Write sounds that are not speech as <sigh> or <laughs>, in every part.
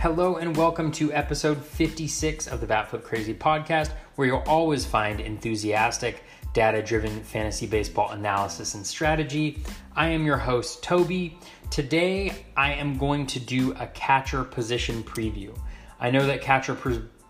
Hello and welcome to episode 56 of the Batflip Crazy podcast, where you'll always find enthusiastic, data driven fantasy baseball analysis and strategy. I am your host, Toby. Today, I am going to do a catcher position preview. I know that catcher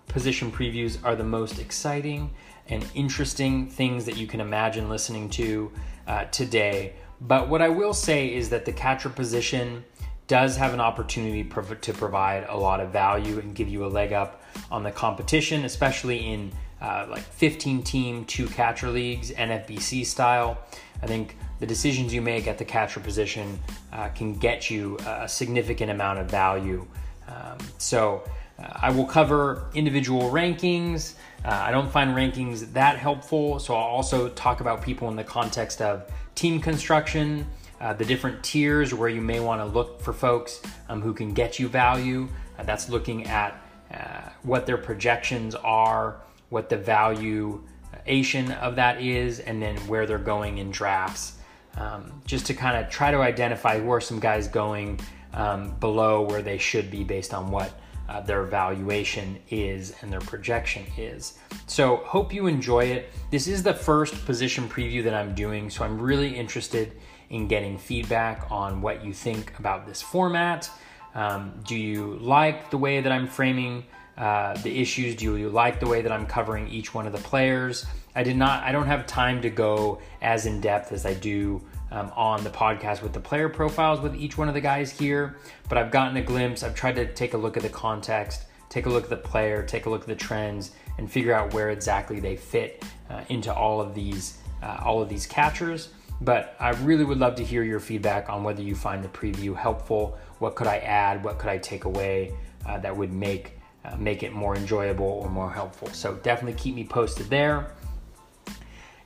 position previews are the most exciting and interesting things that you can imagine listening to uh, today. But what I will say is that the catcher position does have an opportunity to provide a lot of value and give you a leg up on the competition, especially in uh, like 15 team, two catcher leagues, NFBC style. I think the decisions you make at the catcher position uh, can get you a significant amount of value. Um, so uh, I will cover individual rankings. Uh, I don't find rankings that helpful, so I'll also talk about people in the context of team construction uh, the different tiers where you may want to look for folks um, who can get you value. Uh, that's looking at uh, what their projections are, what the valuation of that is, and then where they're going in drafts. Um, just to kind of try to identify where some guys going um, below where they should be based on what uh, their valuation is and their projection is. So, hope you enjoy it. This is the first position preview that I'm doing, so I'm really interested in getting feedback on what you think about this format. Um, do you like the way that I'm framing uh, the issues? Do you like the way that I'm covering each one of the players? I did not. I don't have time to go as in depth as I do um, on the podcast with the player profiles with each one of the guys here, but I've gotten a glimpse. I've tried to take a look at the context, take a look at the player, take a look at the trends, and figure out where exactly they fit uh, into all of these uh, all of these catchers. But I really would love to hear your feedback on whether you find the preview helpful. What could I add? What could I take away uh, that would make uh, make it more enjoyable or more helpful? So definitely keep me posted there.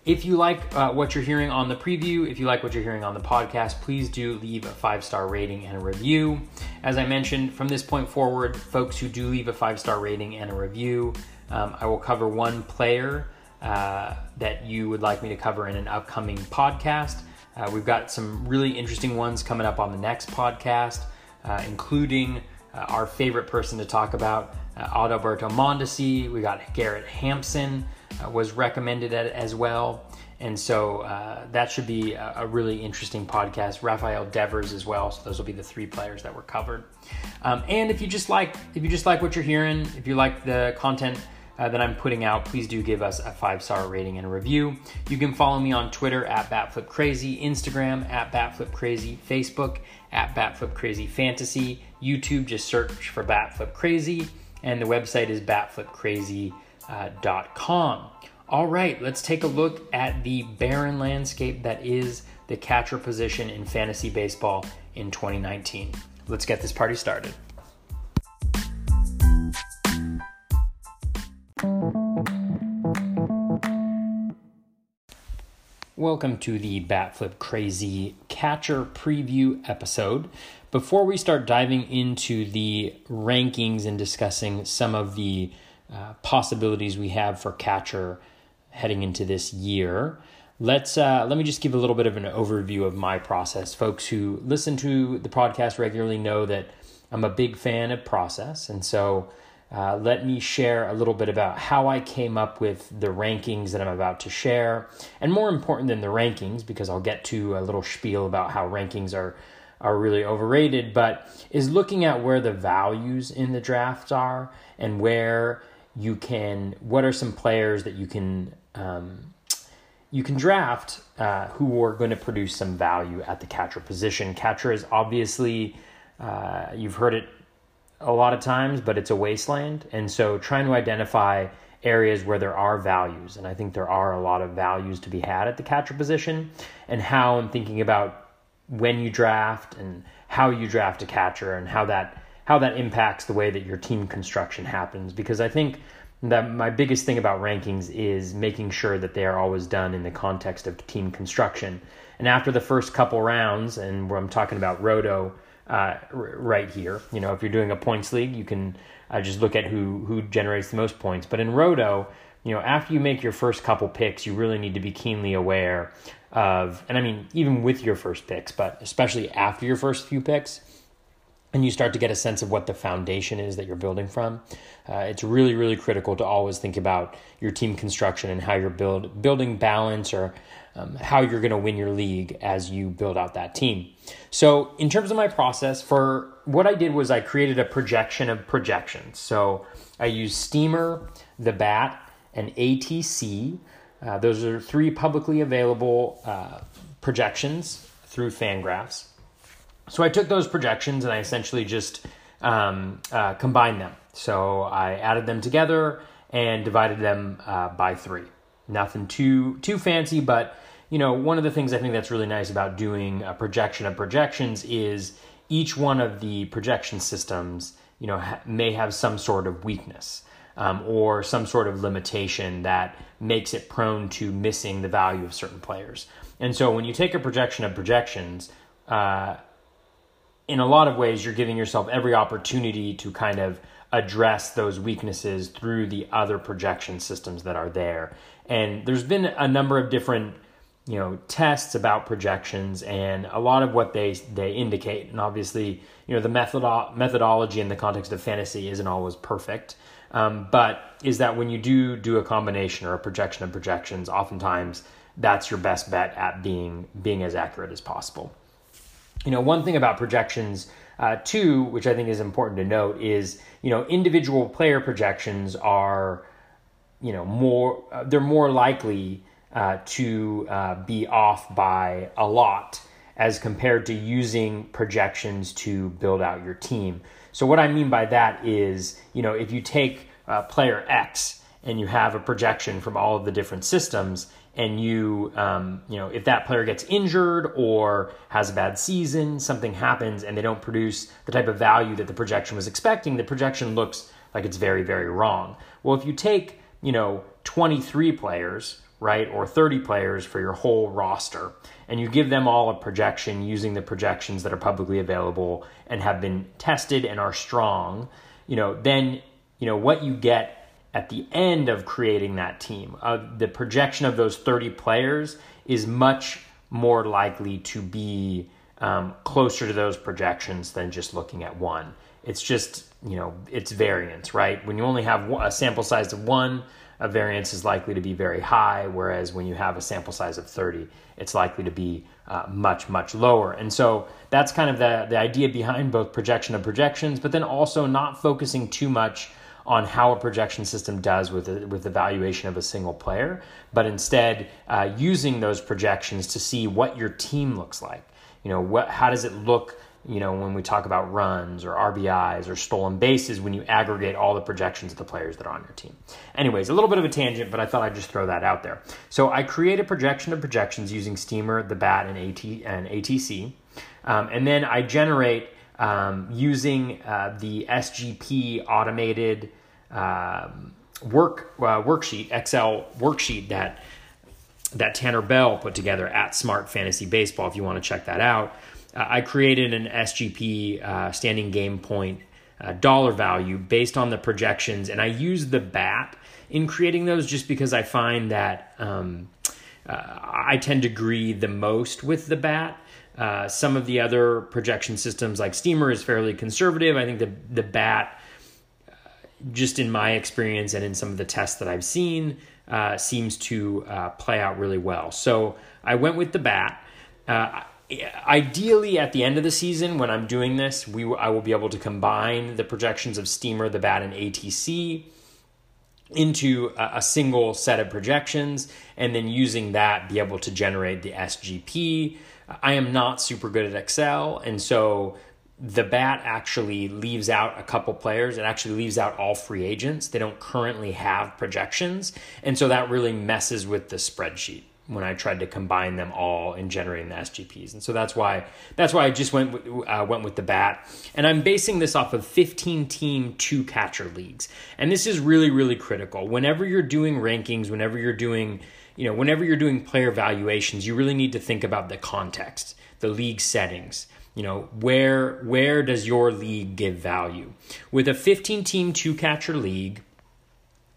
If you like uh, what you're hearing on the preview, if you like what you're hearing on the podcast, please do leave a five star rating and a review. As I mentioned, from this point forward, folks who do leave a five star rating and a review, um, I will cover one player uh, that you would like me to cover in an upcoming podcast. Uh, we've got some really interesting ones coming up on the next podcast, uh, including uh, our favorite person to talk about, Adalberto Mondesi. We got Garrett Hampson was recommended as well. And so uh, that should be a, a, really interesting podcast. Rafael Devers as well. So those will be the three players that were covered. Um, and if you just like, if you just like what you're hearing, if you like the content uh, that I'm putting out, please do give us a five star rating and a review. You can follow me on Twitter at BatFlipCrazy, Instagram at BatFlipCrazy, Facebook at BatFlipCrazy Fantasy, YouTube, just search for BatFlipCrazy, and the website is batflipcrazy.com. Uh, All right, let's take a look at the barren landscape that is the catcher position in fantasy baseball in 2019. Let's get this party started. Welcome to the Batflip Crazy Catcher Preview episode. Before we start diving into the rankings and discussing some of the uh, possibilities we have for catcher heading into this year, let's uh, let me just give a little bit of an overview of my process. Folks who listen to the podcast regularly know that I'm a big fan of process, and so uh, let me share a little bit about how I came up with the rankings that I'm about to share. And more important than the rankings, because I'll get to a little spiel about how rankings are, are really overrated, but is looking at where the values in the drafts are and where you can, what are some players that you can. Um, you can draft uh, who are going to produce some value at the catcher position. Catcher is obviously, uh, you've heard it a lot of times, but it's a wasteland. And so trying to identify areas where there are values, and I think there are a lot of values to be had at the catcher position, and how I'm thinking about when you draft and how you draft a catcher and how that how that impacts the way that your team construction happens because I think that my biggest thing about rankings is making sure that they are always done in the context of team construction. And after the first couple rounds, and where I'm talking about Roto, uh, right here. You know, if you're doing a points league, you can uh, just look at who who generates the most points. But in Roto, you know, after you make your first couple picks, you really need to be keenly aware of, and I mean, even with your first picks, but especially after your first few picks, and you start to get a sense of what the foundation is that you're building from. Uh, it's really, really critical to always think about your team construction and how you're build, building balance or um, how you're going to win your league as you build out that team. So, in terms of my process, for what I did was I created a projection of projections. So, I used Steamer, the BAT, and ATC. Uh, those are three publicly available uh, projections through Fangraphs. So, I took those projections and I essentially just um, uh, combined them. So, I added them together and divided them uh, by three. Nothing too too fancy, but you know, one of the things I think that's really nice about doing a projection of projections is each one of the projection systems, you know, ha- may have some sort of weakness um, or some sort of limitation that makes it prone to missing the value of certain players. And so when you take a projection of projections, uh, in a lot of ways, you're giving yourself every opportunity to kind of address those weaknesses through the other projection systems that are there. And there's been a number of different you know tests about projections and a lot of what they they indicate. And obviously you know the methodo- methodology in the context of fantasy isn't always perfect. Um, but is that when you do do a combination or a projection of projections oftentimes that's your best bet at being being as accurate as possible. You know one thing about projections uh, too which i think is important to note is you know individual player projections are you know more uh, they're more likely uh, to uh, be off by a lot as compared to using projections to build out your team. So what I mean by that is, you know, if you take uh, player X and you have a projection from all of the different systems, and you, um, you know, if that player gets injured or has a bad season, something happens, and they don't produce the type of value that the projection was expecting, the projection looks like it's very, very wrong. Well, if you take, you know, 23 players right, or 30 players for your whole roster, and you give them all a projection using the projections that are publicly available and have been tested and are strong, you know, then you know what you get at the end of creating that team. Uh, the projection of those 30 players is much more likely to be um, closer to those projections than just looking at one. It's just, you know, it's variance, right? When you only have a sample size of one, a variance is likely to be very high, whereas when you have a sample size of 30, it's likely to be uh, much, much lower. And so that's kind of the, the idea behind both projection of projections, but then also not focusing too much on how a projection system does with the, with the valuation of a single player, but instead uh, using those projections to see what your team looks like. You know, what, how does it look you know, when we talk about runs or RBIs or stolen bases when you aggregate all the projections of the players that are on your team. Anyways, a little bit of a tangent, but I thought I'd just throw that out there. So I create a projection of projections using Steamer, the BAT, and, AT, and ATC. Um, and then I generate um, using uh, the SGP automated um, work uh, worksheet, Excel worksheet that that Tanner Bell put together at Smart Fantasy Baseball. If you want to check that out, I created an SGP uh, standing gain point uh, dollar value based on the projections, and I use the BAT in creating those just because I find that um, uh, I tend to agree the most with the BAT. Uh, some of the other projection systems, like Steamer, is fairly conservative. I think the the BAT, uh, just in my experience and in some of the tests that I've seen, seems to play out really well. So I went with the BAT ideally at the end of the season when i'm doing this we i will be able to combine the projections of steamer the bat and atc into a, a, single set of projections and then using that be able to generate the sgp i am not super good at excel and so the bat actually leaves out a couple players. It actually leaves out all free agents. They don't currently have projections and so that really messes with the spreadsheet when I tried to combine them all in generating the SGPs. And so that's why that's why I just went uh, went with the bat. And I'm basing this off of 15 team two catcher leagues. And this is really really critical. Whenever you're doing rankings, whenever you're doing you know, whenever you're doing player valuations, you really need to think about the context, the league settings. You know, where where does your league give value? With a 15 team two catcher league,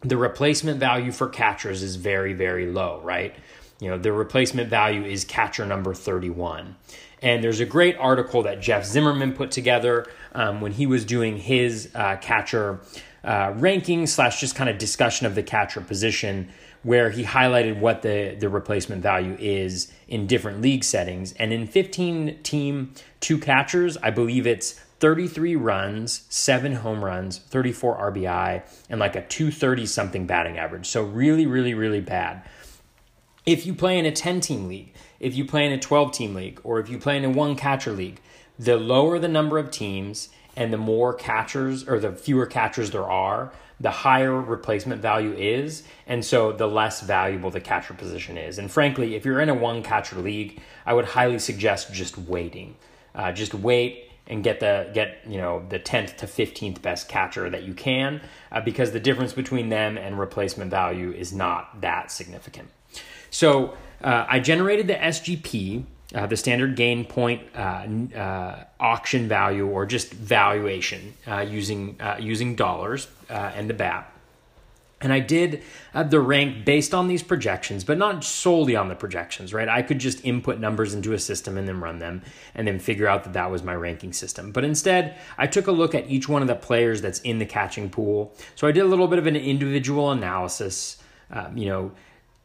the replacement value for catchers is very very low, right? You know, the replacement value is catcher number 31. And there's a great article that Jeff Zimmerman put together um, when he was doing his uh, catcher uh, ranking slash just kind of discussion of the catcher position, where he highlighted what the, the replacement value is in different league settings. And in 15 team, two catchers, I believe it's 33 runs, seven home runs, 34 RBI, and like a 230 something batting average. So really, really, really bad. If you play in a 10 team league, if you play in a 12 team league, or if you play in a one catcher league, the lower the number of teams and the more catchers or the fewer catchers there are, the higher replacement value is. And so the less valuable the catcher position is. And frankly, if you're in a one catcher league, I would highly suggest just waiting. Uh, just wait and get the get you know the 10th to 15th best catcher that you can uh, because the difference between them and replacement value is not that significant so uh, I generated the SGP, uh, the standard gain point uh, uh auction value or just valuation uh, using uh, using dollars and the BAT. And I did the rank based on these projections, but not solely on the projections, right? I could just input numbers into a system and then run them and then figure out that that was my ranking system. But instead, I took a look at each one of the players that's in the catching pool. So I did a little bit of an individual analysis, um, you know,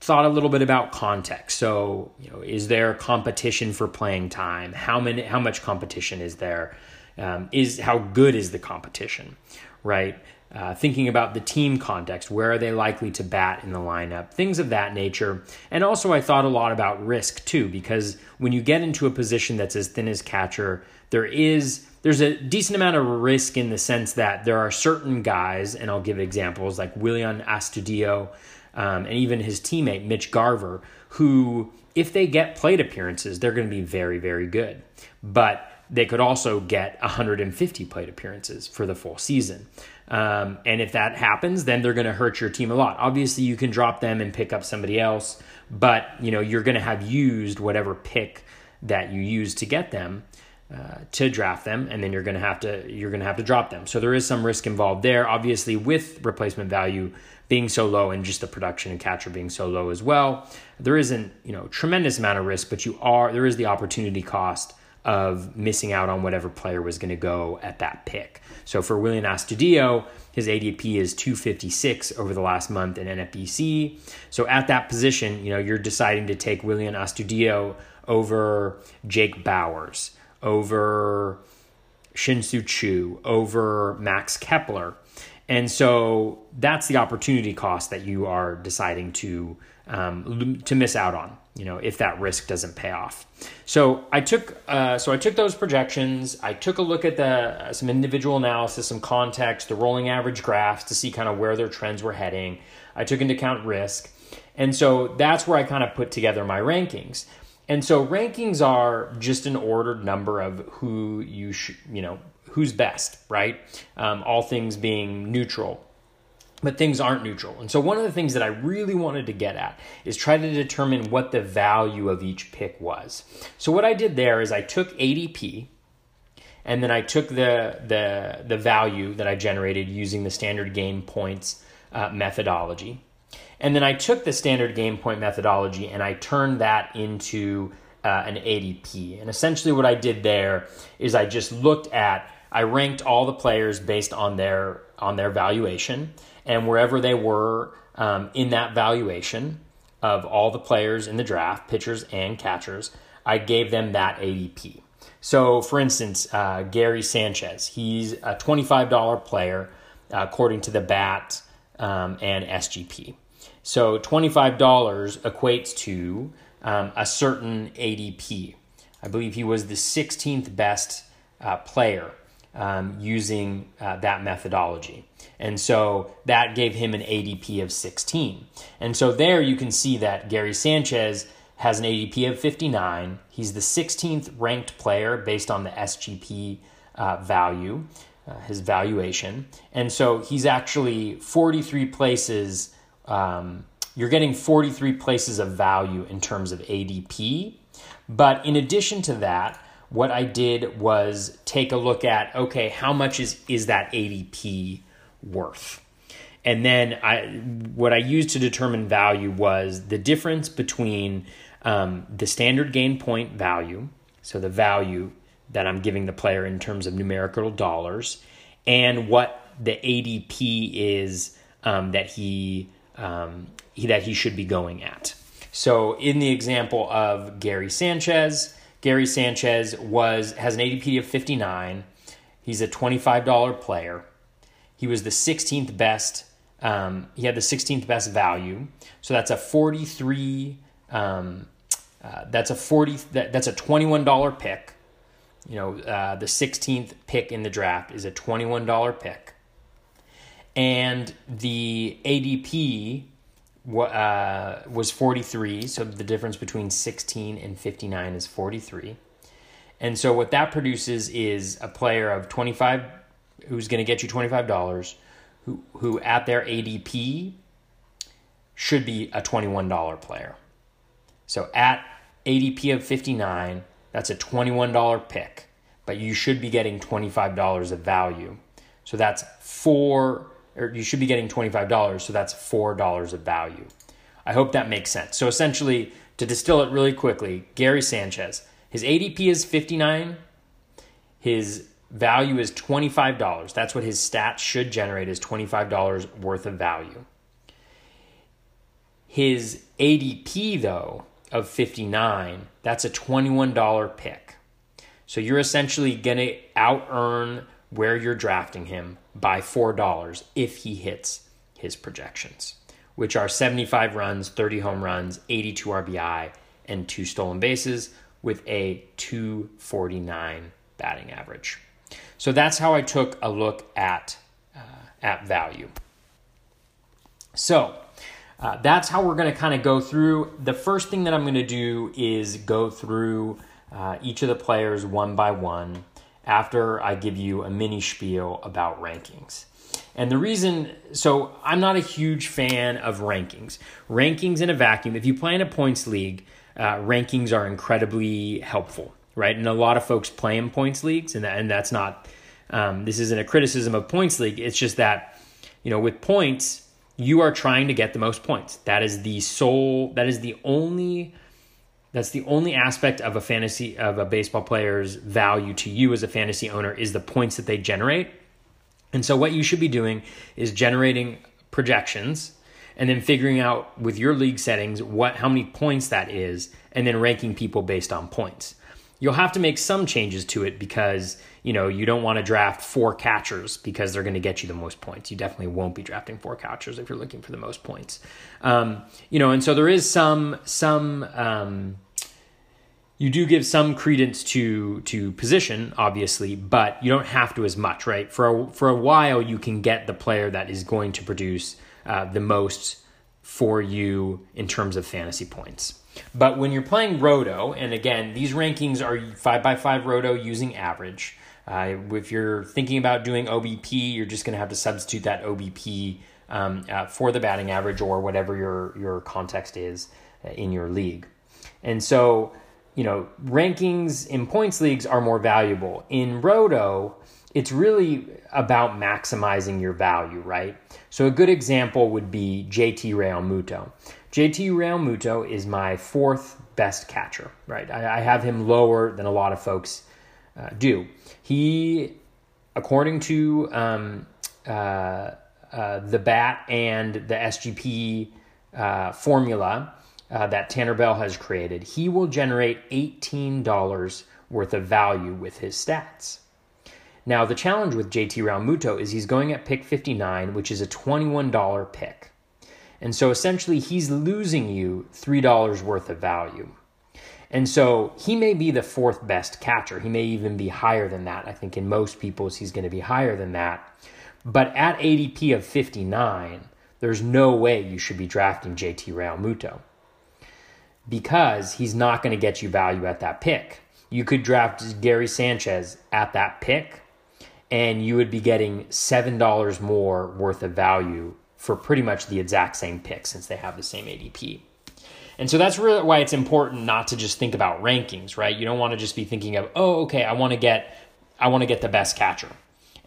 thought a little bit about context. So, you know, is there competition for playing time? How many? How much competition is there? Um, is how good is the competition? Right. Uh, thinking about the team context, where are they likely to bat in the lineup, things of that nature. And also, I thought a lot about risk too, because when you get into a position that's as thin as catcher, there is there's a decent amount of risk in the sense that there are certain guys, and I'll give examples like Willian Astudillo, um, and even his teammate Mitch Garver, who, if they get plate appearances, they're going to be very, very good. But they could also get 150 plate appearances for the full season. Um, and if that happens, then they're going to hurt your team a lot. Obviously, you can drop them and pick up somebody else, but you know you're going to have used whatever pick that you use to get them. Uh, to draft them, and then you're going to have to you're going to have to drop them. So there is some risk involved there. Obviously, with replacement value, being so low and just the production and catcher being so low as well. There isn't, you know, tremendous amount of risk, but you are there is the opportunity cost of missing out on whatever player was going to go at that pick. So for Willian Astudillo, his ADP is 256 over the last month in NFBC. So at that position, you know, you're deciding to take Willian Astudillo over Jake Bauers, over Shin-Soo Choo, over Max Kepler. And so that's the opportunity cost that you are deciding to um, to miss out on. You know, if that risk doesn't pay off. So I took uh, so I took those projections. I took a look at the uh, some individual analysis, some context, the rolling average graphs to see kind of where their trends were heading. I took into account risk, and so that's where I kind of put together my rankings. And so rankings are just an ordered number of who you should, you know, who's best, right? Um, all things being neutral. But things aren't neutral. And so, one of the things that I really wanted to get at is try to determine what the value of each pick was. So, what I did there is I took ADP, and then I took the the the value that I generated using the standard gain points uh, methodology, and then I took the standard gain point methodology and I turned that into uh, an ADP. And essentially, what I did there is I just looked at I ranked all the players based on their on their valuation, and wherever they were um, in that valuation of all the players in the draft, pitchers and catchers, I gave them that ADP. So, for instance, uh, Gary Sanchez, he's a twenty-five dollar player uh, according to the BAT um, and SGP. So, twenty-five dollars equates to um, a certain ADP. I believe he was the 16th best uh, player um, using uh, that methodology. And so that gave him an ADP of 16. And so there you can see that Gary Sanchez has an ADP of 59. He's the 16th ranked player based on the SGP uh, value, uh, his valuation. And so he's actually 43 places. Um, you're getting 43 places of value in terms of ADP. But in addition to that, what I did was take a look at okay, how much is is that ADP worth? And then I, what I used to determine value was the difference between um, the standard gain point value, so the value that I'm giving the player in terms of numerical dollars, and what the ADP is um, that he, um, that he should be going at. So in the example of Gary Sanchez, Gary Sanchez was has an ADP of 59. He's a $25 player. He was the 16th best. Um, he had the 16th best value. So that's a 43. Um, uh, that's a 40. That, that's a $21 pick. You know, uh, the 16th pick in the draft is a $21 pick. And the ADP uh, was 43. So the difference between 16 and 59 is 43. And so what that produces is a player of 25 who's going to get you $25 who who at their ADP should be a $21 player. So at ADP of 59, that's a $21 pick, but you should be getting $25 of value. So that's 4 or you should be getting $25, so that's $4 of value. I hope that makes sense. So essentially, to distill it really quickly, Gary Sanchez, his ADP is 59, his value is $25. That's what his stats should generate is $25 worth of value. His ADP though of 59, that's a $21 pick. So you're essentially going to out earn where you're drafting him by $4 if he hits his projections, which are 75 runs, 30 home runs, 82 RBI, and two stolen bases with a 249 batting average. So that's how I took a look at, uh, at value. So uh, that's how we're going to kind of go through. The first thing that I'm going to do is go through uh, each of the players one by one after I give you a mini spiel about rankings. And the reason, so I'm not a huge fan of rankings. Rankings in a vacuum, if you play in a points league, uh, rankings are incredibly helpful, right? And a lot of folks play in points leagues, and, that, and that's not, um, this isn't a criticism of points league. It's just that, you know, with points, you are trying to get the most points. That is the sole, that is the only that's the only aspect of a fantasy of a baseball player's value to you as a fantasy owner is the points that they generate. And so what you should be doing is generating projections and then figuring out with your league settings what how many points that is and then ranking people based on points. You'll have to make some changes to it because you know you don't want to draft four catchers because they're going to get you the most points. You definitely won't be drafting four catchers if you're looking for the most points. Um, you know, and so there is some some um, you do give some credence to to position, obviously, but you don't have to as much, right? For a, for a while, you can get the player that is going to produce uh, the most for you in terms of fantasy points. But when you're playing Roto, and again, these rankings are five by five Roto using average. Uh, if you're thinking about doing OBP, you're just going to have to substitute that OBP um, uh, for the batting average or whatever your your context is uh, in your league. And so you know, rankings in points leagues are more valuable. In Roto, it's really about maximizing your value, right? So a good example would be JT Realmuto. JT Realmuto is my fourth best catcher, right? I, I have him lower than a lot of folks uh, do. He, according to um, uh, uh, the BAT and the SGP uh, formula, uh, that Tanner Bell has created, he will generate $18 worth of value with his stats. Now, the challenge with JT Realmuto is he's going at pick 59, which is a $21 pick. And so essentially, he's losing you $3 worth of value. And so he may be the fourth best catcher. He may even be higher than that. I think in most people's, he's going to be higher than that. But at ADP of 59, there's no way you should be drafting JT Realmuto because he's not going to get you value at that pick. You could draft Gary Sanchez at that pick, and you would be getting $7 more worth of value for pretty much the exact same pick since they have the same ADP. And so that's really why it's important not to just think about rankings, right? You don't want to just be thinking of, oh, okay, I want to get I want to get the best catcher.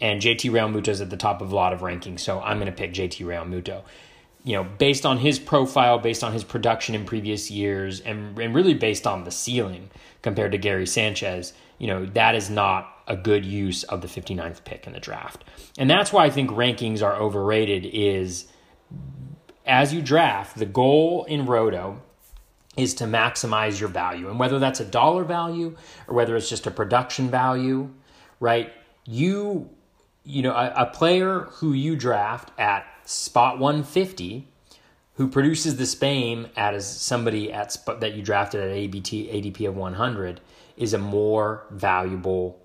And JT Realmuto is at the top of a lot of rankings, so I'm going to pick JT Realmuto. You know, based on his profile, based on his production in previous years, and, and really based on the ceiling compared to Gary Sanchez, you know, that is not a good use of the 59th pick in the draft. And that's why I think rankings are overrated is as you draft, the goal in Roto is to maximize your value. And whether that's a dollar value or whether it's just a production value, right? You you know, a, a player who you draft at spot 150 who produces the same as somebody at sp- that you drafted at ABT ADP of 100 is a more valuable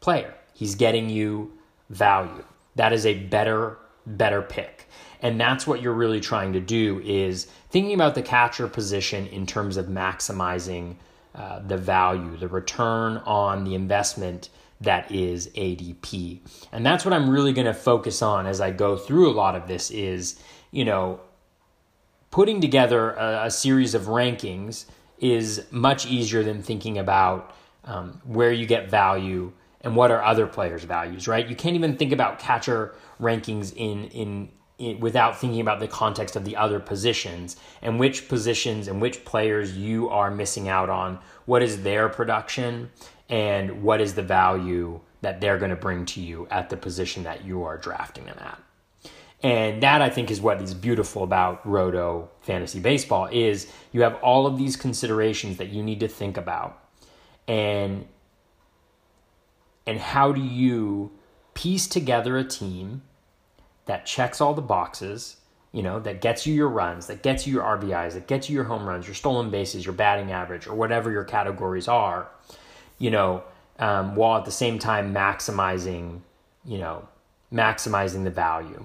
player. He's getting you value. That is a better better pick. And that's what you're really trying to do is thinking about the catcher position in terms of maximizing uh, the value, the return on the investment that is ADP. And that's what I'm really going to focus on as I go through a lot of this is, you know, putting together a, a series of rankings is much easier than thinking about um, where you get value and what are other players' values, right? You can't even think about catcher rankings in in, in without thinking about the context of the other positions and which positions and which players you are missing out on. What is their production and what is the value that they're going to bring to you at the position that you are drafting them at. And that I think is what is beautiful about Roto fantasy baseball is you have all of these considerations that you need to think about. And and how do you piece together a team that checks all the boxes, you know, that gets you your runs, that gets you your RBIs, that gets you your home runs, your stolen bases, your batting average, or whatever your categories are, you know, um, while at the same time maximizing, you know, maximizing the value.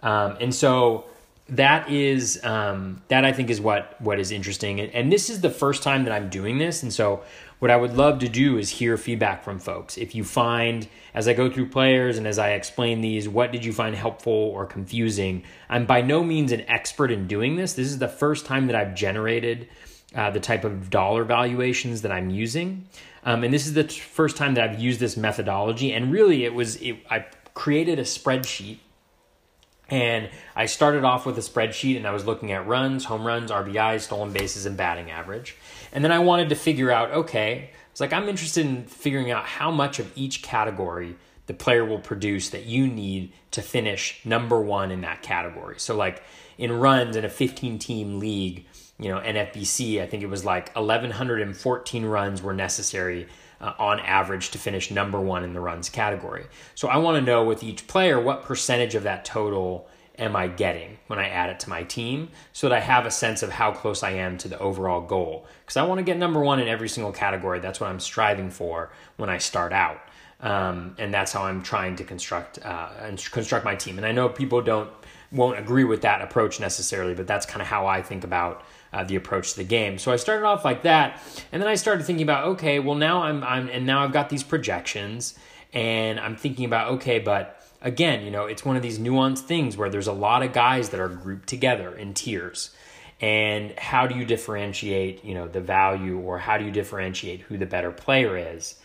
Um, and so that is um, that I think is what what is interesting. And, and this is the first time that I'm doing this, and so what I would love to do is hear feedback from folks. If you find, as I go through players and as I explain these, what did you find helpful or confusing? I'm by no means an expert in doing this. This is the first time that I've generated uh, the type of dollar valuations that I'm using. Um, and this is the t- first time that I've used this methodology. And really, it was it, I created a spreadsheet, and I started off with a spreadsheet, and I was looking at runs, home runs, RBIs, stolen bases, and batting average. And then I wanted to figure out, okay, it's like I'm interested in figuring out how much of each category the player will produce that you need to finish number one in that category. So, like in runs in a 15 team league you know, NFBC, I think it was like 1,114 runs were necessary uh, on average to finish number one in the runs category. So I want to know with each player what percentage of that total am I getting when I add it to my team so that I have a sense of how close I am to the overall goal. Because I want to get number one in every single category. That's what I'm striving for when I start out. Um, and that's how I'm trying to construct uh, construct my team. And I know people don't won't agree with that approach necessarily, but that's kind of how I think about uh, the approach to the game. So I started off like that, and then I started thinking about okay, well now I'm I'm and now I've got these projections, and I'm thinking about okay, but again, you know, it's one of these nuanced things where there's a lot of guys that are grouped together in tiers. And how do you differentiate, you know, the value, or how do you differentiate who the better player is?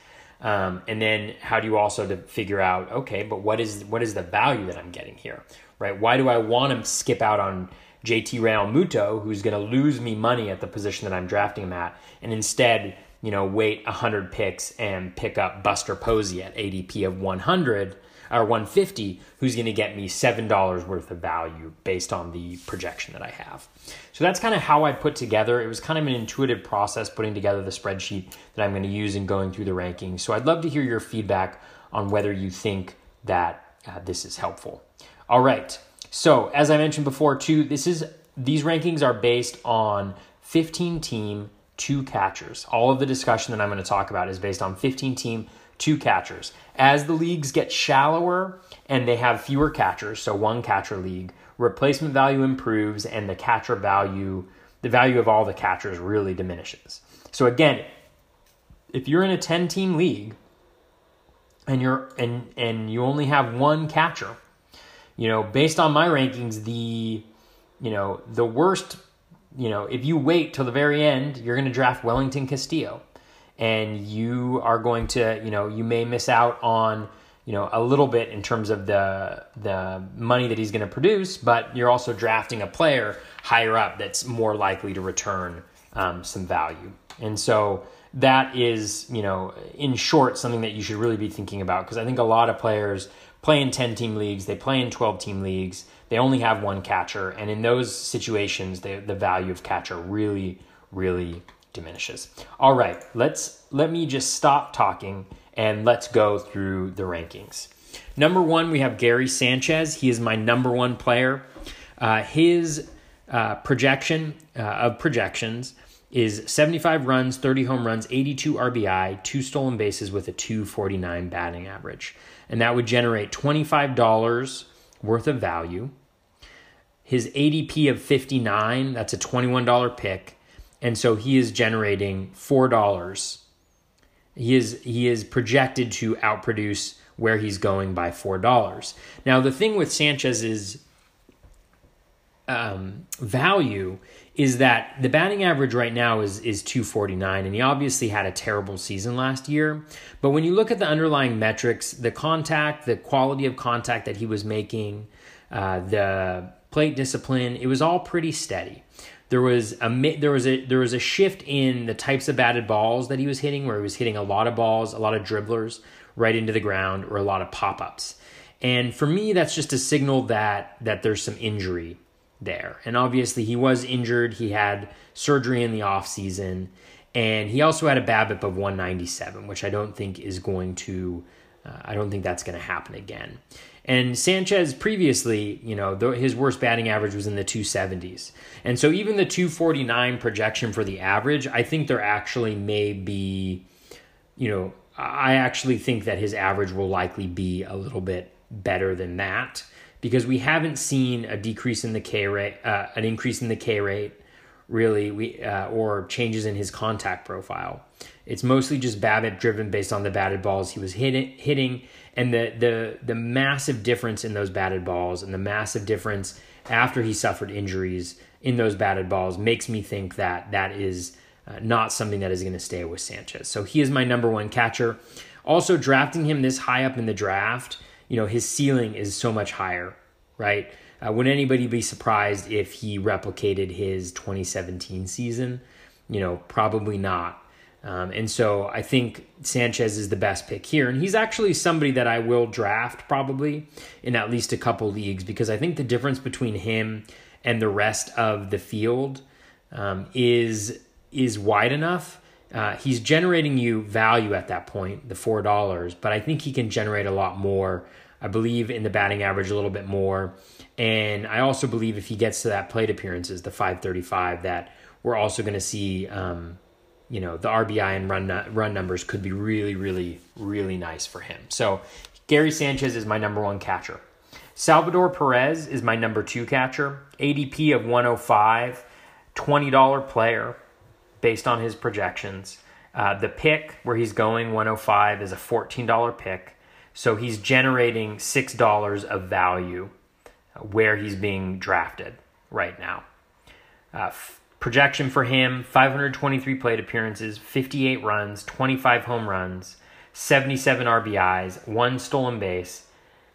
Um, and then how do you also to figure out, okay, but what is what is the value that I'm getting here, right? Why do I want to skip out on JT Realmuto, who's going to lose me money at the position that I'm drafting him at, and instead, you know, wait 100 picks and pick up Buster Posey at ADP of 100 or 150, who's going to get me $7 worth of value based on the projection that I have. So that's kind of how I put together. It was kind of an intuitive process putting together the spreadsheet that I'm going to use in going through the rankings. So I'd love to hear your feedback on whether you think that uh, this is helpful. All right. So, as I mentioned before, too, this is these rankings are based on 15 team, two catchers. All of the discussion that I'm going to talk about is based on 15 team, two catchers. As the leagues get shallower and they have fewer catchers, so one catcher league, replacement value improves and the catcher value, the value of all the catchers really diminishes. So again, if you're in a 10 team league and you're and and you only have one catcher, you know, based on my rankings, the you know the worst. You know, if you wait till the very end, you're going to draft Wellington Castillo, and you are going to, you know, you may miss out on, you know, a little bit in terms of the the money that he's going to produce, but you're also drafting a player higher up that's more likely to return um, some value. And so that is, you know, in short, something that you should really be thinking about because I think a lot of players play in 10 team leagues, they play in 12 team leagues, they only have one catcher. And in those situations, they, the value of catcher really, really diminishes. All right, let's let me just stop talking and let's go through the rankings. Number one, we have Gary Sanchez. He is my number one player. Uh, his uh, projection uh, of projections is 75 runs, 30 home runs, 82 RBI, two stolen bases with a 249 batting average. And that would generate $25 worth of value. His ADP of 59, that's a $21 pick. And so he is generating $4. He is he is projected to outproduce where he's going by $4. Now the thing with Sanchez's um, value is that the batting average right now is is 249 and he obviously had a terrible season last year but when you look at the underlying metrics the contact the quality of contact that he was making uh, the plate discipline it was all pretty steady there was a there was a there was a shift in the types of batted balls that he was hitting where he was hitting a lot of balls a lot of dribblers right into the ground or a lot of pop-ups and for me that's just a signal that that there's some injury there. And obviously, he was injured. He had surgery in the off season, and he also had a BABIP of 197, which I don't think is going to. Uh, I don't think that's going to happen again. And Sanchez previously, you know, his worst batting average was in the 270s. And so even the 249 projection for the average, I think there actually may be, you know, I actually think that his average will likely be a little bit better than that because we haven't seen a decrease in the K rate, uh, an increase in the K rate, really, we uh, or changes in his contact profile. It's mostly just BABIP driven based on the batted balls he was hit, hitting, and the the the massive difference in those batted balls, and the massive difference after he suffered injuries in those batted balls makes me think that that is uh, not something that is going to stay with Sanchez. So he is my number one catcher. Also, drafting him this high up in the draft you know, his ceiling is so much higher, right? Uh, would anybody be surprised if he replicated his 2017 season? You know, probably not. Um, and so I think Sanchez is the best pick here. And he's actually somebody that I will draft probably in at least a couple leagues because I think the difference between him and the rest of the field um, is is wide enough. Uh, he's generating you value at that point, the four dollars, but I think he can generate a lot more I believe in the batting average a little bit more. And I also believe if he gets to that plate appearances, the 535, that we're also going to see, um, you know, the RBI and run run numbers could be really, really, really nice for him. So Gary Sanchez is my number one catcher. Salvador Perez is my number two catcher. ADP of 105, $20 player based on his projections. Uh, the pick where he's going, 105, is a $14 pick. So he's generating $6 of value where he's being drafted right now. Uh, projection for him 523 plate appearances, 58 runs, 25 home runs, 77 RBIs, one stolen base,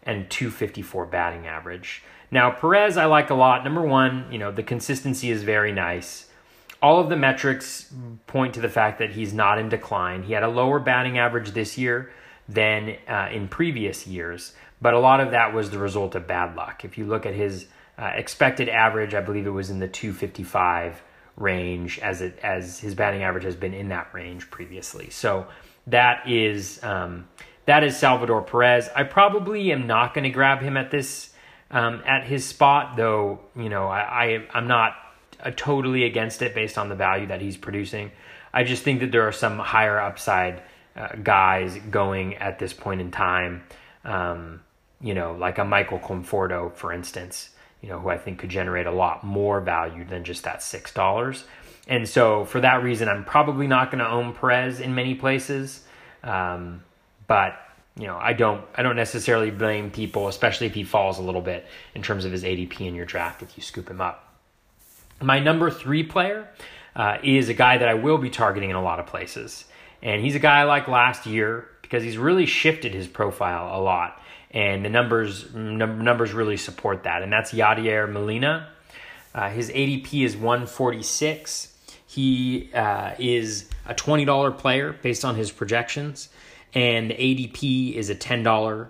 and 254 batting average. Now, Perez, I like a lot. Number one, you know, the consistency is very nice. All of the metrics point to the fact that he's not in decline. He had a lower batting average this year, than uh, in previous years. But a lot of that was the result of bad luck. If you look at his uh, expected average, I believe it was in the 255 range, as it as his batting average has been in that range previously. So that is um, that is Salvador Perez. I probably am not going to grab him at this um, at his spot, though. You know, I, I I'm not uh, totally against it based on the value that he's producing. I just think that there are some higher upside uh, guys going at this point in time. Um, you know, like a Michael Conforto, for instance, you know, who I think could generate a lot more value than just that six dollars. And so, for that reason, I'm probably not going to own Perez in many places. Um, but you know, I don't, I don't necessarily blame people, especially if he falls a little bit in terms of his ADP in your draft if you scoop him up. My number three player uh, is a guy that I will be targeting in a lot of places. And he's a guy I like last year because he's really shifted his profile a lot, and the numbers num- numbers really support that. And that's Yadier Molina. Uh, his ADP is 146. He uh, is a $20 player based on his projections, and the ADP is a $10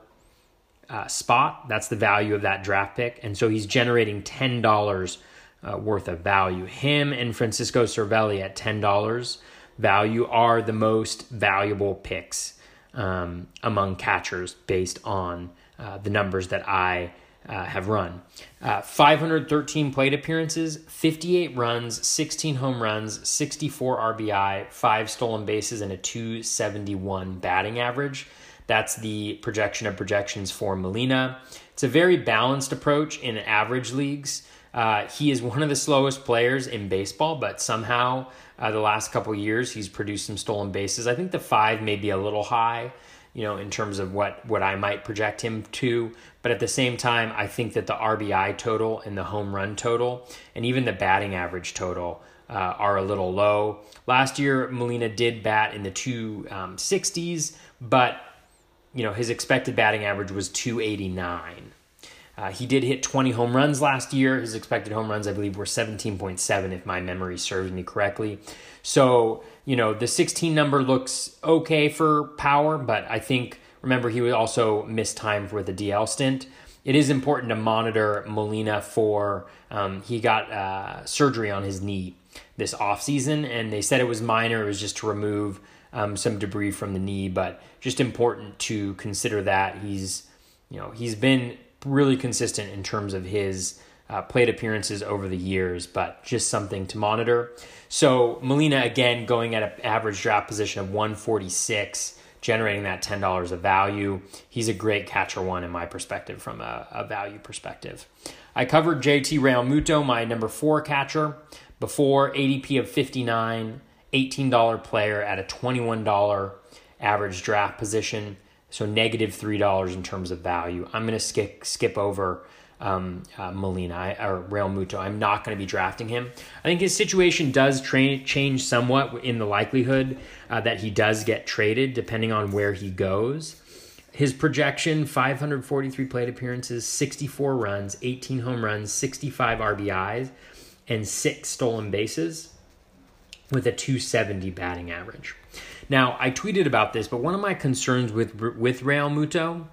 uh, spot. That's the value of that draft pick. And so he's generating $10 uh, worth of value. Him and Francisco Cervelli at $10 value are the most valuable picks um, among catchers based on uh, the numbers that I uh, have run. Uh, 513 plate appearances, 58 runs, 16 home runs, 64 RBI, 5 stolen bases, and a 271 batting average. That's the projection of projections for Molina. It's a very balanced approach in average leagues. Uh, he is one of the slowest players in baseball, but somehow uh, the last couple years he's produced some stolen bases. I think the five may be a little high, you know, in terms of what what I might project him to. But at the same time, I think that the RBI total and the home run total, and even the batting average total. Uh, are a little low. Last year, Molina did bat in the 260s, um, but you know, his expected batting average was 289. Uh, he did hit 20 home runs last year. His expected home runs, I believe, were 17.7, if my memory serves me correctly. So, you know, the 16 number looks okay for power, but I think, remember, he was also missed time with a DL stint. It is important to monitor Molina for, um, he got uh, surgery on his knee this offseason, and they said it was minor. It was just to remove um, some debris from the knee, but just important to consider that he's, you know, he's been really consistent in terms of his uh, plate appearances over the years, but just something to monitor. So Molina again going at an average draft position of 146, generating that ten dollars of value. He's a great catcher one in my perspective from a, a value perspective. I covered JT Realmuto, my number four catcher, before ADP of 59. $18 player at a $21 average draft position, so negative $3 in terms of value. I'm going to skip skip over um, uh, Molina or Realmuto. I'm not going to be drafting him. I think his situation does tra- change somewhat in the likelihood uh, that he does get traded, depending on where he goes. His projection 543 plate appearances, 64 runs, 18 home runs, 65 RBIs, and six stolen bases with a 270 batting average. Now, I tweeted about this, but one of my concerns with with Realmuto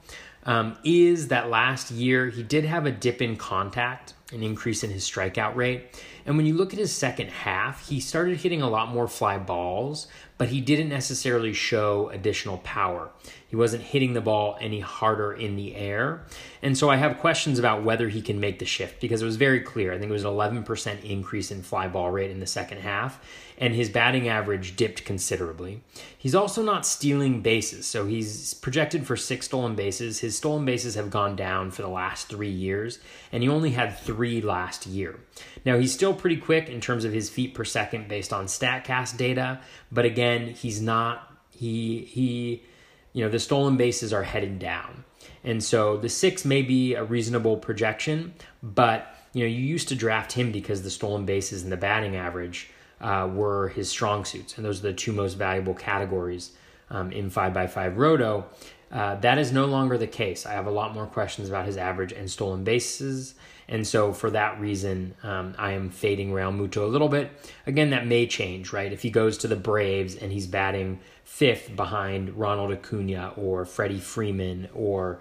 um, is that last year he did have a dip in contact, an increase in his strikeout rate. And when you look at his second half, he started hitting a lot more fly balls, but he didn't necessarily show additional power. He wasn't hitting the ball any harder in the air. And so I have questions about whether he can make the shift because it was very clear. I think it was an 11% increase in fly ball rate in the second half and his batting average dipped considerably. He's also not stealing bases, so he's projected for six stolen bases. His stolen bases have gone down for the last three years, and he only had three last year. Now, he's still pretty quick in terms of his feet per second based on StatCast data, but again, he's not, he, he, you know, the stolen bases are heading down. And so the six may be a reasonable projection, but you know, you used to draft him because the stolen bases and the batting average uh, were his strong suits, and those are the two most valuable categories um, in 5x5 Roto. Uh, that is no longer the case. I have a lot more questions about his average and stolen bases. And so, for that reason, um, I am fading Realmuto a little bit. Again, that may change, right? If he goes to the Braves and he's batting fifth behind Ronald Acuna or Freddie Freeman or,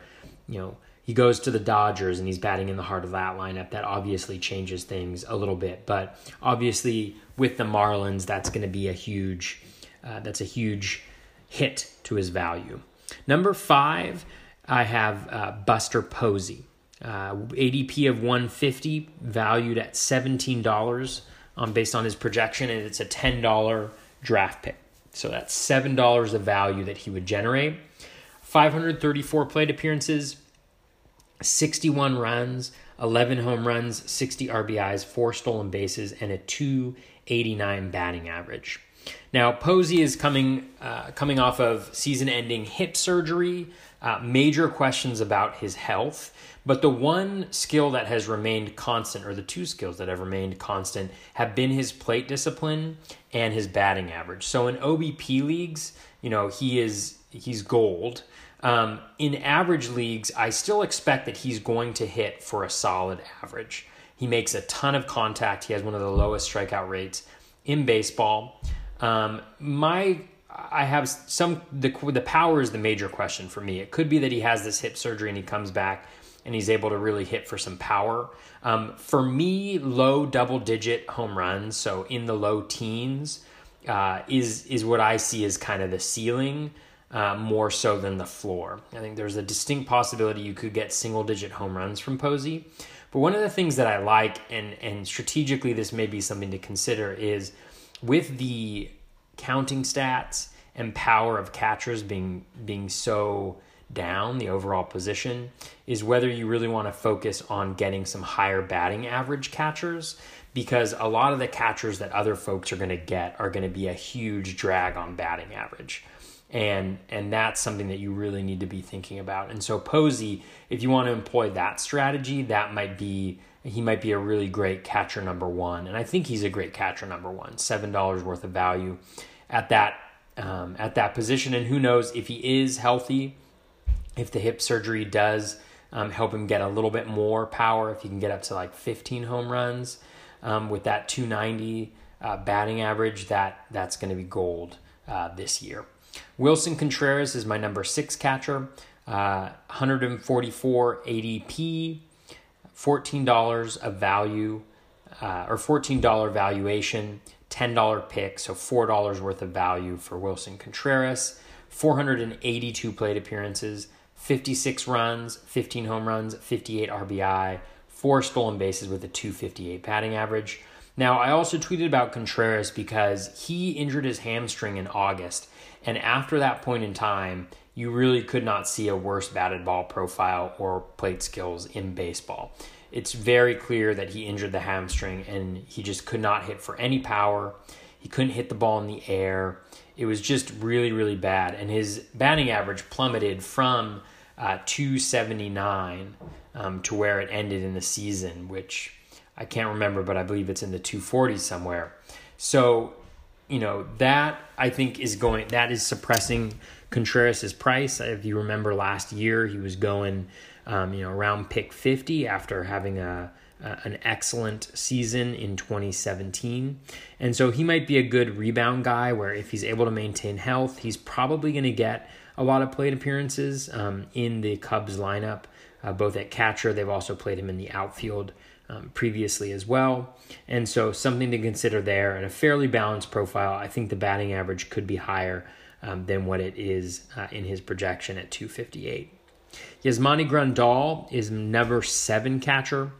you know, he goes to the Dodgers and he's batting in the heart of that lineup. That obviously changes things a little bit, but obviously with the Marlins, that's going to be a huge uh, that's a huge hit to his value. Number five, I have uh, Buster Posey, uh, ADP of 150, valued at $17 um, based on his projection, and it's a $10 draft pick. So that's $7 of value that he would generate. 534 plate appearances, 61 runs, 11 home runs, 60 RBIs, 4 stolen bases, and a 289 batting average. Now, Posey is coming uh, coming off of season-ending hip surgery. Uh, major questions about his health, but the one skill that has remained constant, or the two skills that have remained constant, have been his plate discipline and his batting average. So in OBP leagues, you know, he is he's gold. Um, in average leagues, I still expect that he's going to hit for a solid average. He makes a ton of contact. He has one of the lowest strikeout rates in baseball. Um, my I have some the the power is the major question for me. It could be that he has this hip surgery and he comes back and he's able to really hit for some power. Um, for me, low double digit home runs, so in the low teens, uh, is is what I see as kind of the ceiling. Uh, more so than the floor. I think there's a distinct possibility you could get single digit home runs from Posey. But one of the things that I like, and, and strategically this may be something to consider, is with the counting stats and power of catchers being being so down the overall position is whether you really want to focus on getting some higher batting average catchers because a lot of the catchers that other folks are going to get are going to be a huge drag on batting average and and that's something that you really need to be thinking about. And so posey if you want to employ that strategy that might be he might be a really great catcher number one. And i think he's a great catcher number one seven dollars worth of value at that um, at that position. And who knows if he is healthy if the hip surgery does um, help him get a little bit more power, if he can get up to like 15 home runs um, with that 290 uh, batting average, that that's going to be gold uh, this year. Willson Contreras is my number six catcher, uh, 144 ADP, $14 of value, uh, or $14 valuation, $10 pick, so $4 worth of value for Willson Contreras, 482 plate appearances, 56 runs, 15 home runs, 58 RBI, four stolen bases with a 258 batting average. Now, I also tweeted about Contreras because he injured his hamstring in August, and after that point in time, you really could not see a worse batted ball profile or plate skills in baseball. It's very clear that he injured the hamstring and he just could not hit for any power. He couldn't hit the ball in the air. It was just really, really bad. And his batting average plummeted from uh, 279 um, to where it ended in the season, which I can't remember, but I believe it's in the 240s somewhere. So, you know, that I think is going, that is suppressing Contreras' price. If you remember last year, he was going, um, you know, around pick 50 after having a, an excellent season in 2017. And so he might be a good rebound guy where if he's able to maintain health, he's probably going to get a lot of plate appearances um, in the Cubs lineup, uh, both at catcher. They've also played him in the outfield um, previously as well. And so, something to consider there and a fairly balanced profile. I think the batting average could be higher um, than what it is uh, in his projection at 258. Yasmani Grandal is number seven catcher,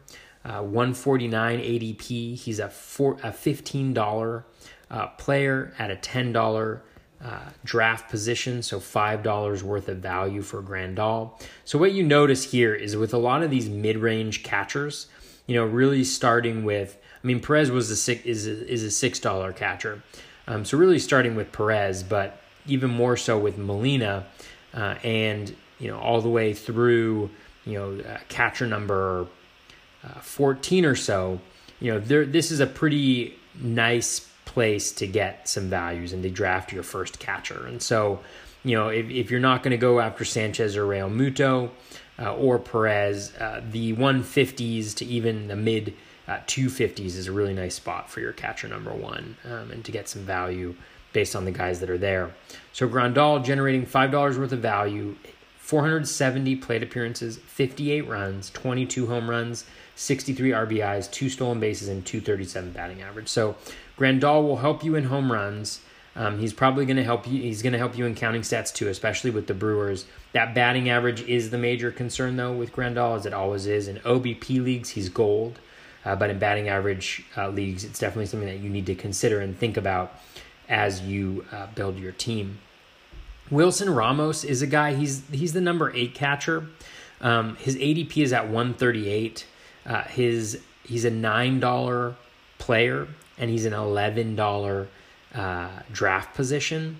uh, 149 ADP. He's a, four, a $15 uh, player at a $10 uh, draft position, so $5 worth of value for Grandal. So, what you notice here is with a lot of these mid range catchers, you know, really starting with, I mean, Perez was a six, is, a, is a $6 catcher. Um, so, really starting with Perez, but even more so with Molina uh, and, you know, all the way through, you know, uh, catcher number uh, 14 or so, you know, there, this is a pretty nice place to get some values and to draft your first catcher. And so, you know, if, if you're not going to go after Sanchez or Realmuto uh, or Perez, uh, the 150s to even the mid uh, 250s is a really nice spot for your catcher number one um, and to get some value based on the guys that are there. So Grandal generating $5 worth of value, 470 plate appearances, 58 runs, 22 home runs, 63 RBIs, two stolen bases, and 237 batting average. So Grandal will help you in home runs. Um, he's probably going to help you. He's going to help you in counting stats too, especially with the Brewers. That batting average is the major concern though with Grandal, as it always is. In OBP leagues, he's gold, uh, but in batting average uh, leagues, it's definitely something that you need to consider and think about as you uh, build your team. Wilson Ramos is a guy. He's he's the number eight catcher. Um, his ADP is at 138. Uh, his he's a nine dollar player and he's an $11 uh, draft position.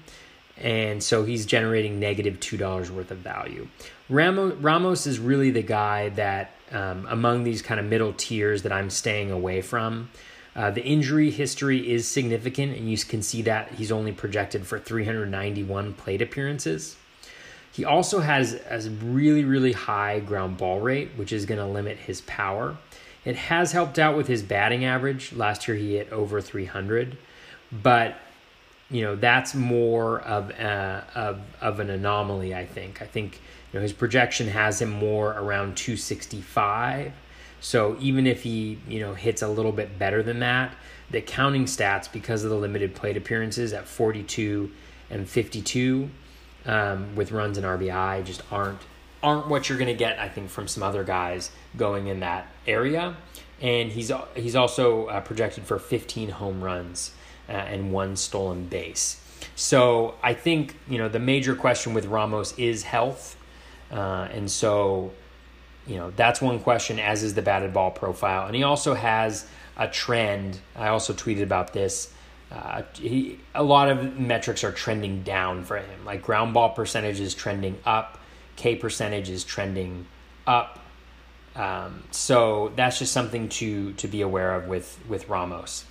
And so he's generating negative $2 worth of value. Ramos, Ramos is really the guy that, um, among these kind of middle tiers, that I'm staying away from. Uh, the injury history is significant, and you can see that he's only projected for 391 plate appearances. He also has a really, really high ground ball rate, which is going to limit his power. It has helped out with his batting average. Last year he hit over 300, but you know that's more of a, of of an anomaly. I think. I think you know his projection has him more around 265. So even if he you know hits a little bit better than that, the counting stats because of the limited plate appearances at 42 and 52 um, with runs and RBI just aren't aren't what you're going to get. I think from some other guys going in that area, and he's he's also uh, projected for 15 home runs uh, and one stolen base. So I think you know the major question with Ramos is health, uh, and so you know that's one question. As is the batted ball profile, and he also has a trend. I also tweeted about this. Uh, he, a lot of metrics are trending down for him. Like ground ball percentage is trending up, K percentage is trending up. Um, so that's just something to to be aware of with with Ramos.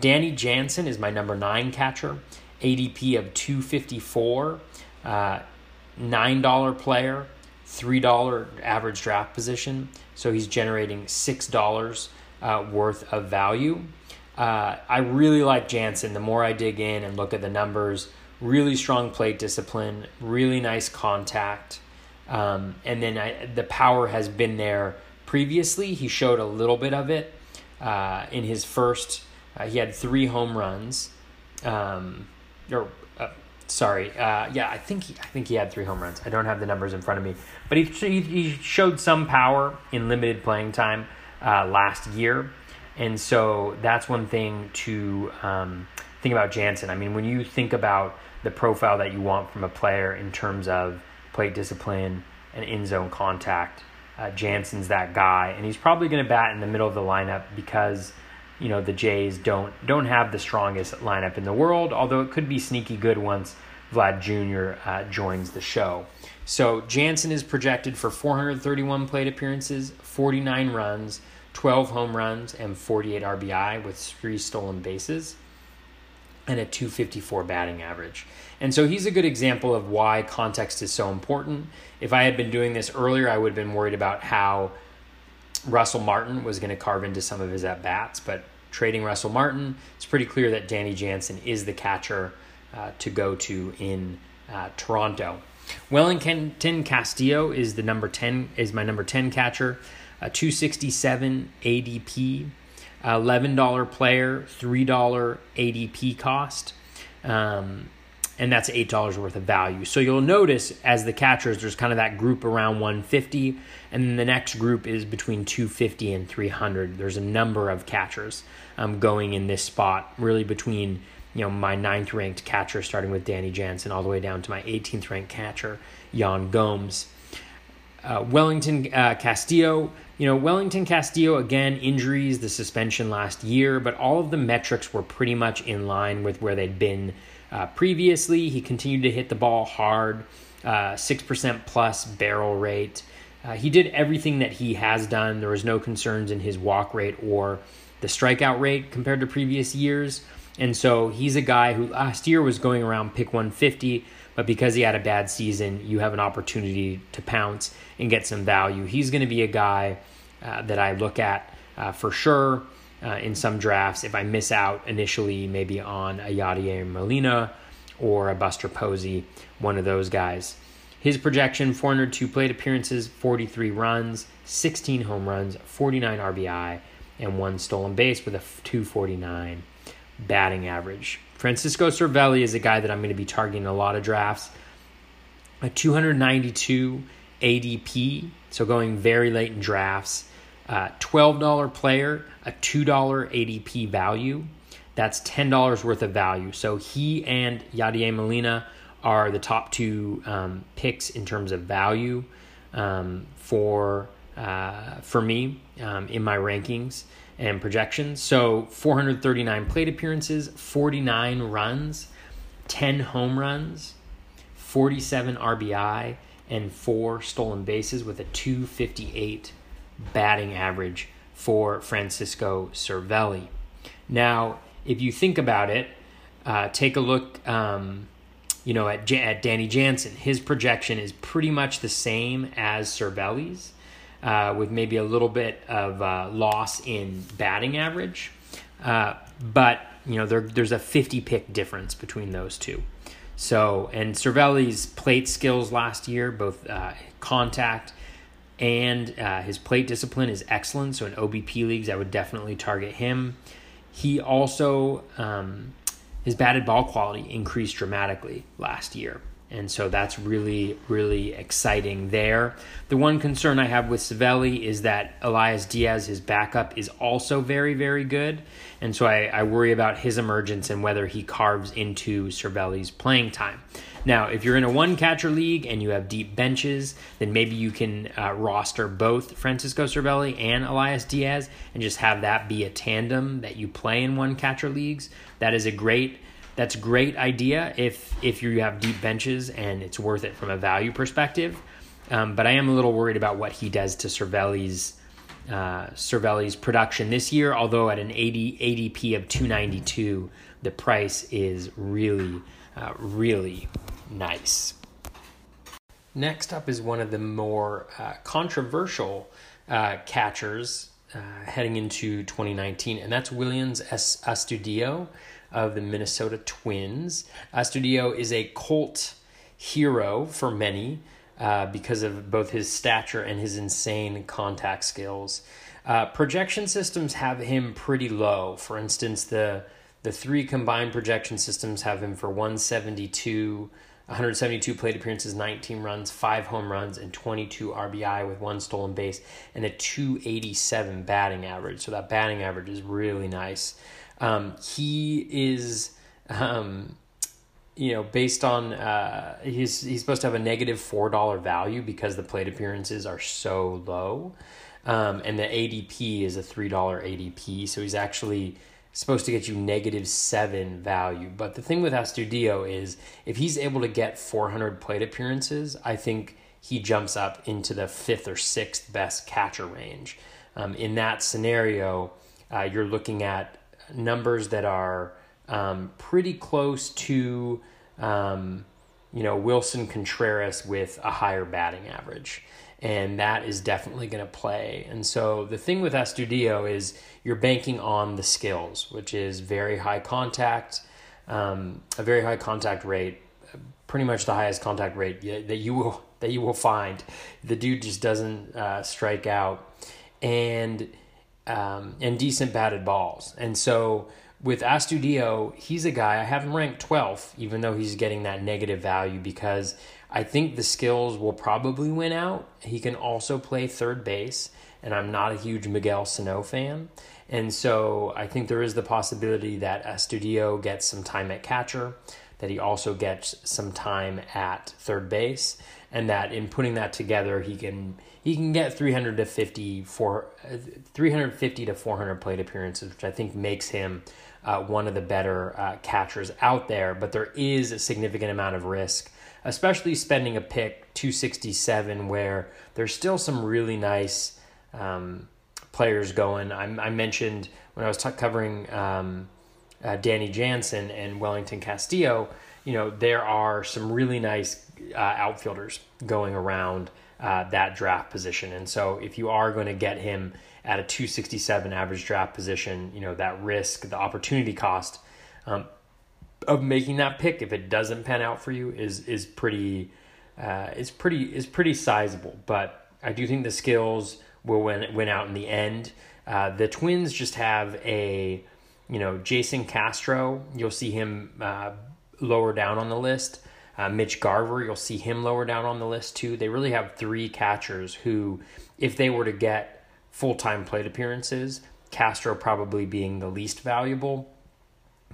Danny Jansen is my number nine catcher, ADP of two fifty four, uh, nine dollar player, three dollar average draft position. So he's generating six dollars uh, worth of value. Uh, I really like Jansen. The more I dig in and look at the numbers, really strong plate discipline, really nice contact, um, and then I, the power has been there previously. He showed a little bit of it uh, in his first. Uh, he had three home runs, um, or uh, sorry, uh, yeah, I think he, I think he had three home runs. I don't have the numbers in front of me, but he he showed some power in limited playing time uh, last year. And so that's one thing to um, think about Jansen. I mean, when you think about the profile that you want from a player in terms of plate discipline and in zone contact, uh, Jansen's that guy, and he's probably going to bat in the middle of the lineup because you know the Jays don't don't have the strongest lineup in the world. Although it could be sneaky good once Vlad Jr. Uh, joins the show. So Jansen is projected for 431 plate appearances, 49 runs, 12 home runs and 48 RBI with three stolen bases and a 254 batting average. And so he's a good example of why context is so important. If I had been doing this earlier, I would have been worried about how Russell Martin was going to carve into some of his at bats. But trading Russell Martin, it's pretty clear that Danny Jansen is the catcher uh, to go to in uh, Toronto. Wellington Castillo is the number 10 is my number 10 catcher a 267 ADP, $11 player, $3 ADP cost. Um, and that's $8 worth of value. So you'll notice as the catchers, there's kind of that group around 150, and then the next group is between 250 and 300. There's a number of catchers um, going in this spot, really between you know my ninth ranked catcher, starting with Danny Jansen, all the way down to my 18th ranked catcher, Yan Gomes. Uh, Wellington uh, Castillo, you know, Wellington Castillo, again, injuries, the suspension last year, but all of the metrics were pretty much in line with where they'd been uh, previously. He continued to hit the ball hard, uh, 6% plus barrel rate. Uh, he did everything that he has done. There was no concerns in his walk rate or the strikeout rate compared to previous years. And so he's a guy who last year was going around pick 150, but because he had a bad season, you have an opportunity to pounce and get some value. He's going to be a guy uh, that I look at uh, for sure uh, in some drafts. If I miss out initially, maybe on a Yadier Molina or a Buster Posey, one of those guys. His projection 402 plate appearances, 43 runs, 16 home runs, 49 RBI, and one stolen base with a 249 batting average. Francisco Cervelli is a guy that I'm going to be targeting a lot of drafts. A 292 ADP, so going very late in drafts. Uh, $12 player, a $2 ADP value. That's $10 worth of value. So he and Yadier Molina are the top two um, picks in terms of value um, for uh, for me um, in my rankings and projections. So 439 plate appearances, 49 runs, 10 home runs, 47 RBI, and four stolen bases with a 258 batting average for Francisco Cervelli. Now, if you think about it, uh, take a look, um, you know, at, J- at Danny Jansen. His projection is pretty much the same as Cervelli's, uh, with maybe a little bit of uh, loss in batting average. Uh, but you know, there, there's a 50 pick difference between those two. So, and Cervelli's plate skills last year, both uh, contact and uh, his plate discipline is excellent. So, in OBP leagues, I would definitely target him. He also, um, his batted ball quality increased dramatically last year. And so that's really, really exciting there. The one concern I have with Cervelli is that Elias Diaz, his backup, is also very, very good. And so I, I worry about his emergence and whether he carves into Cervelli's playing time. Now, if you're in a one catcher league and you have deep benches, then maybe you can uh, roster both Francisco Cervelli and Elias Diaz and just have that be a tandem that you play in one catcher leagues. That is a great that's great idea if if you have deep benches and it's worth it from a value perspective. Um, but I am a little worried about what he does to Cervelli's uh, Cervelli's production this year. Although at an 80 ADP of 292, the price is really uh, really nice. Next up is one of the more uh, controversial uh, catchers uh, heading into 2019, and that's Willians Astudillo of the Minnesota Twins. Astudillo is a cult hero for many uh, because of both his stature and his insane contact skills. Uh, projection systems have him pretty low. For instance, the the three combined projection systems have him for 172, 172 plate appearances, 19 runs, 5 home runs, and 22 RBI with one stolen base, and a 287 batting average. So that batting average is really nice. Um, he is, um, you know, based on uh, he's he's supposed to have a negative four dollar value because the plate appearances are so low, um, and the ADP is a three dollar ADP. So he's actually supposed to get you negative seven value. But the thing with Astudillo is if he's able to get 400 plate appearances, I think he jumps up into the fifth or sixth best catcher range. Um, in that scenario, uh, you're looking at numbers that are um, pretty close to, um, you know, Willson Contreras with a higher batting average. And that is definitely going to play. And so the thing with Astudillo is you're banking on the skills, which is very high contact, um, a very high contact rate, pretty much the highest contact rate that you will <laughs> that you will find. The dude just doesn't uh, strike out, and um, and decent batted balls. And so with Astudillo, he's a guy I have him ranked 12th, even though he's getting that negative value because I think the skills will probably win out. He can also play third base, and I'm not a huge Miguel Sano fan. And so I think there is the possibility that Astudillo gets some time at catcher, that he also gets some time at third base, and that in putting that together, he can he can get 300 to 50 for 350 to 400 plate appearances, which I think makes him uh, one of the better uh, catchers out there. But there is a significant amount of risk, especially spending a pick 267, where there's still some really nice um, players going. I, I, mentioned when I was t- covering um, uh, Danny Jansen and Wellington Castillo. You know there are some really nice uh, outfielders going around uh, that draft position. And so if you are going to get him at a 267 average draft position, you know, that risk, the opportunity cost um, of making that pick, if it doesn't pan out for you, is is pretty uh, is pretty is pretty sizable. But I do think the skills will win win out in the end. Uh, the Twins just have a, you know, Jason Castro. You'll see him uh, lower down on the list. Uh, Mitch Garver, you'll see him lower down on the list too. They really have three catchers who, if they were to get full time plate appearances, Castro probably being the least valuable,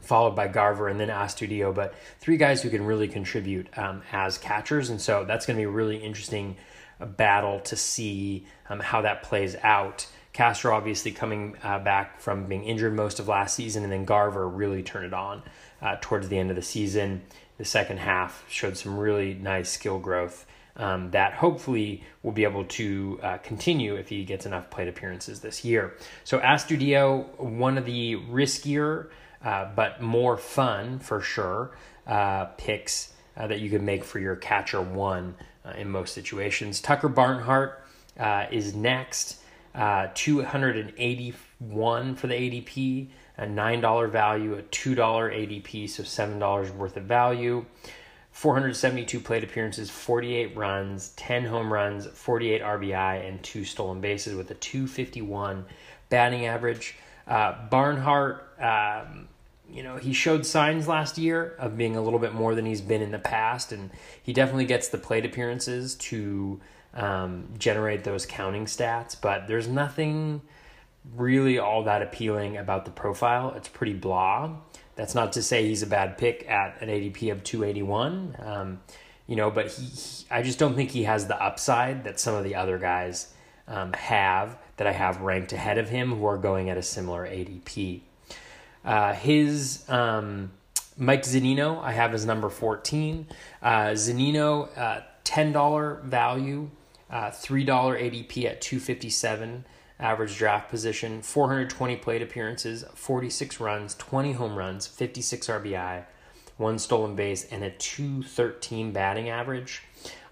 followed by Garver and then Astudillo, But three guys who can really contribute um, as catchers. And so that's going to be a really interesting uh, battle to see um, how that plays out. Castro obviously coming uh, back from being injured most of last season, and then Garver really turned it on uh, towards the end of the season. the second half showed some really nice skill growth um, that hopefully will be able to uh, continue if he gets enough plate appearances this year. So Astudillo, one of the riskier uh, but more fun for sure uh, picks uh, that you can make for your catcher one uh, in most situations. Tucker Barnhart uh, is next, 281 for the ADP, a $9 value, a $2 ADP, so $7 worth of value. 472 plate appearances, 48 runs, 10 home runs, 48 RBI, and two stolen bases with a 251 batting average. Uh, Barnhart, um, you know, he showed signs last year of being a little bit more than he's been in the past, and he definitely gets the plate appearances to um, generate those counting stats, but there's nothing really all that appealing about the profile. It's pretty blah. That's not to say he's a bad pick at an ADP of 281. Um, you know, but he, he, I just don't think he has the upside that some of the other guys um, have that I have ranked ahead of him who are going at a similar ADP. Uh, his um, Mike Zunino, I have as number 14. Uh, Zunino, uh, $10 value, uh, $3 ADP at 257 average draft position, 420 plate appearances, 46 runs, 20 home runs, 56 RBI, one stolen base, and a 213 batting average.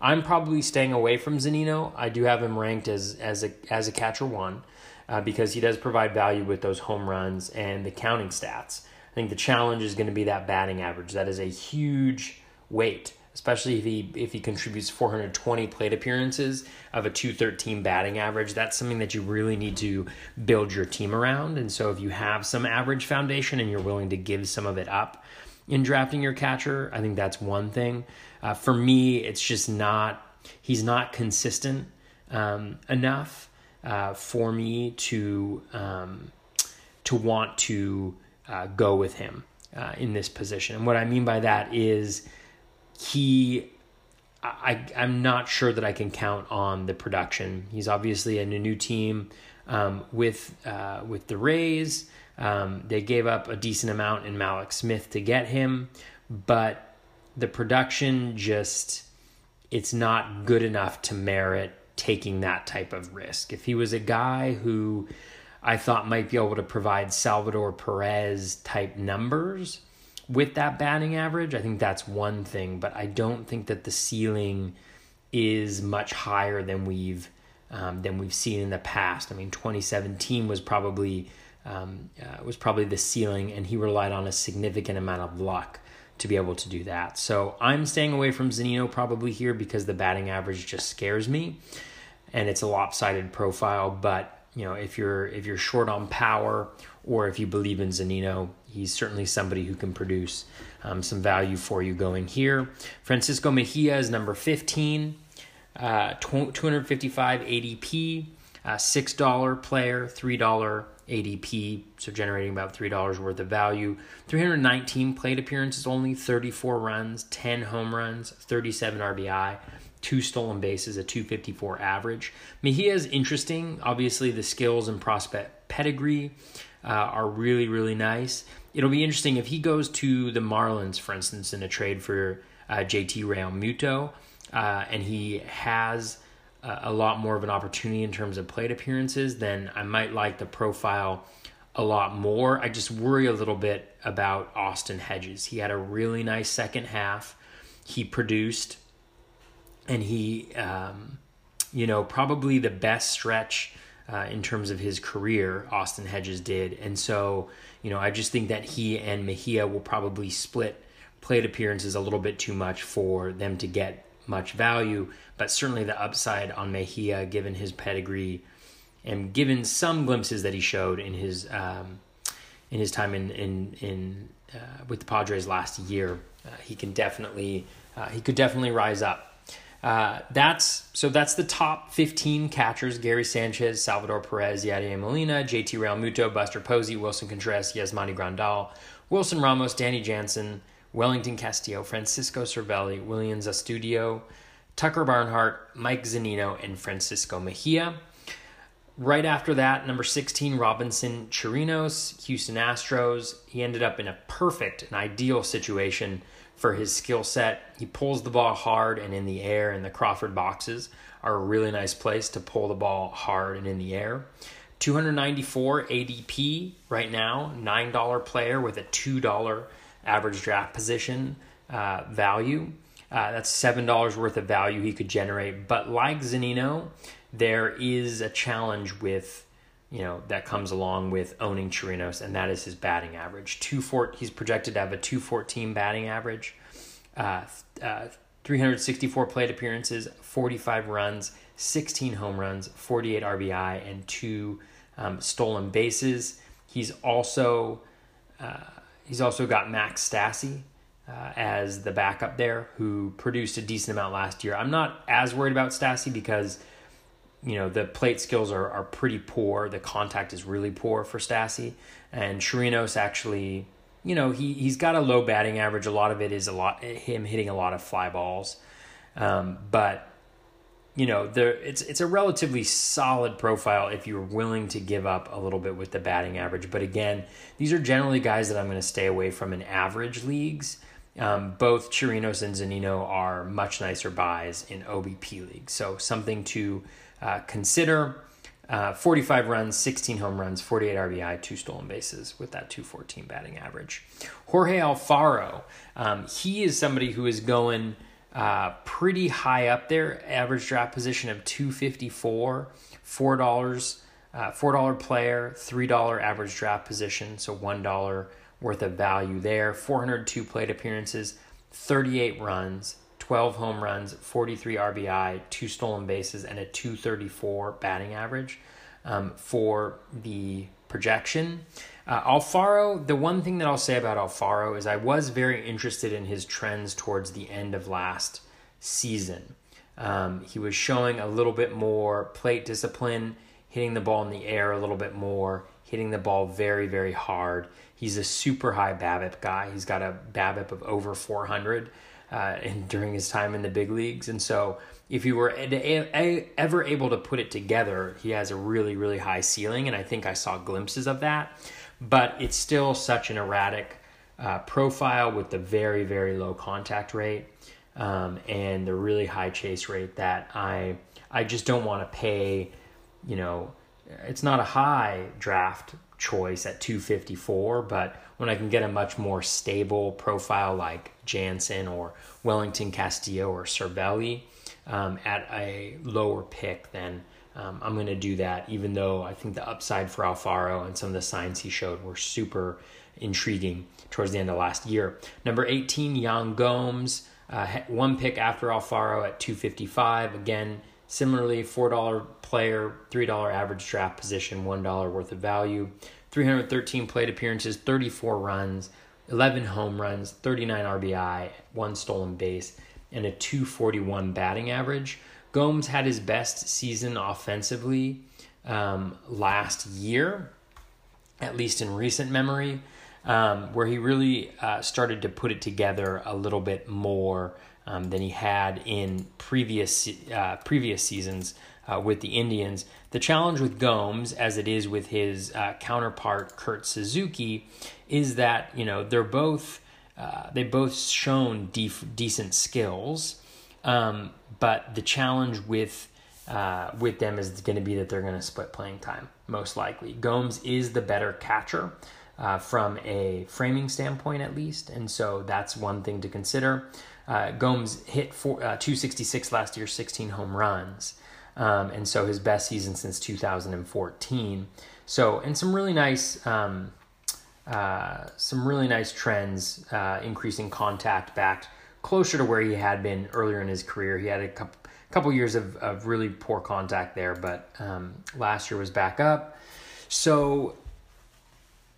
I'm probably staying away from Zunino. I do have him ranked as as a as a catcher one uh, because he does provide value with those home runs and the counting stats. I think the challenge is going to be that batting average. That is a huge weight especially if he if he contributes 420 plate appearances of a 213 batting average that's something that you really need to build your team around and so if you have some average foundation and you're willing to give some of it up in drafting your catcher i think that's one thing uh, for me it's just not he's not consistent um, enough uh, for me to um, to want to uh, go with him uh, in this position and what i mean by that is he I, I'm not sure that I can count on the production. He's obviously in a new team um, with uh, with the Rays. Um, they gave up a decent amount in Mallex Smith to get him, but the production just it's not good enough to merit taking that type of risk. If he was a guy who I thought might be able to provide Salvador Perez type numbers, with that batting average, I think that's one thing, but I don't think that the ceiling is much higher than we've um, than we've seen in the past. I mean, 2017 was probably um, uh, was probably the ceiling, and he relied on a significant amount of luck to be able to do that. So I'm staying away from Zunino probably here because the batting average just scares me, and it's a lopsided profile. But you know, if you're if you're short on power or if you believe in Zunino, he's certainly somebody who can produce um, some value for you going here. Francisco Mejia is number 15, uh, 255 ADP, uh, $6 player, $3 ADP, so generating about $3 worth of value. 319 plate appearances, only 34 runs, 10 home runs, 37 RBI two stolen bases, a 254 average. Mejia is interesting. Obviously, the skills and prospect pedigree uh, are really, really nice. It'll be interesting if he goes to the Marlins, for instance, in a trade for uh, JT Realmuto, uh, and he has a lot more of an opportunity in terms of plate appearances, then I might like the profile a lot more. I just worry a little bit about Austin Hedges. He had a really nice second half. He produced, and he, um, you know, probably the best stretch uh, in terms of his career, Austin Hedges did. And so, you know, I just think that he and Mejia will probably split plate appearances a little bit too much for them to get much value. But certainly the upside on Mejia, given his pedigree and given some glimpses that he showed in his um, in his time in in in uh, with the Padres last year, uh, he can definitely uh, he could definitely rise up. Uh, that's so that's the top 15 catchers Gary Sanchez, Salvador Perez, Yadier Molina, JT Realmuto, Buster Posey, Willson Contreras, Yasmani Grandal, Wilson Ramos, Danny Jansen, Wellington Castillo, Francisco Cervelli, Willians Astudillo, Tucker Barnhart, Mike Zunino, and Francisco Mejia. Right after that, number 16, Robinson Chirinos, Houston Astros. He ended up in a perfect and ideal situation for his skill set. He pulls the ball hard and in the air, and the Crawford boxes are a really nice place to pull the ball hard and in the air. 294 ADP right now, $9 player with a $2 average draft position uh, value. Uh, that's $7 worth of value he could generate. But like Zunino, there is a challenge with, you know, that comes along with owning Chirinos, and that is his batting average. Two four, he's projected to have a 214 batting average, uh, uh, 364 plate appearances, 45 runs, 16 home runs, 48 RBI, and two um, stolen bases. He's also uh, he's also got Max Stassi uh, as the backup there, who produced a decent amount last year. I'm not as worried about Stassi because you know the plate skills are, are pretty poor. The contact is really poor for Stassi, and Chirinos actually, you know, he he's got a low batting average. A lot of it is a lot him hitting a lot of fly balls, um, but you know, there it's it's a relatively solid profile if you're willing to give up a little bit with the batting average. But again, these are generally guys that I'm going to stay away from in average leagues. Um, both Chirinos and Zunino are much nicer buys in OBP leagues, so something to uh, consider. Uh, 45 runs, 16 home runs, 48 RBI, two stolen bases with that 214 batting average. Jorge Alfaro, um, he is somebody who is going uh, pretty high up there. Average draft position of 254, four dollars, uh, four dollar player, three dollar average draft position, so one dollar worth of value there. 402 plate appearances, 38 runs, 12 home runs, 43 RBI, two stolen bases, and a 234 batting average um, for the projection. Uh, Alfaro, the one thing that I'll say about Alfaro is I was very interested in his trends towards the end of last season. Um, he was showing a little bit more plate discipline, hitting the ball in the air a little bit more, hitting the ball very, very hard. He's a super high BABIP guy. He's got a BABIP of over 400 uh, in, during his time in the big leagues. And so if you were ever able to put it together, he has a really, really high ceiling. And I think I saw glimpses of that but it's still such an erratic uh, profile with the very very low contact rate um, and the really high chase rate that I I just don't want to pay. You know, it's not a high draft choice at 254, but when I can get a much more stable profile like Jansen or Wellington Castillo or Cervelli um, at a lower pick, then um, I'm going to do that, even though I think the upside for Alfaro and some of the signs he showed were super intriguing towards the end of last year. Number 18, Yan Gomes, uh, one pick after Alfaro at 255. Again, similarly, $4 player, $3 average draft position, $1 worth of value. 313 plate appearances, 34 runs, 11 home runs, 39 RBI, one stolen base, and a 241 batting average. Gomes had his best season offensively um, last year, at least in recent memory, um, where he really uh, started to put it together a little bit more um, than he had in previous uh, previous seasons uh, with the Indians. The challenge with Gomes, as it is with his uh, counterpart Kurt Suzuki, is that you know they're both uh, they both shown def- decent skills. Um, but the challenge with uh, with them is going to be that they're going to split playing time most likely. Gomes is the better catcher uh, from a framing standpoint, at least, and so that's one thing to consider. Uh, Gomes hit four, uh, 266 last year, 16 home runs, um, and so his best season since 2014. So, and some really nice. Um, uh, some really nice trends, uh, increasing contact backed closer to where he had been earlier in his career. He had a couple, couple years of, of really poor contact there, but um, last year was back up. So,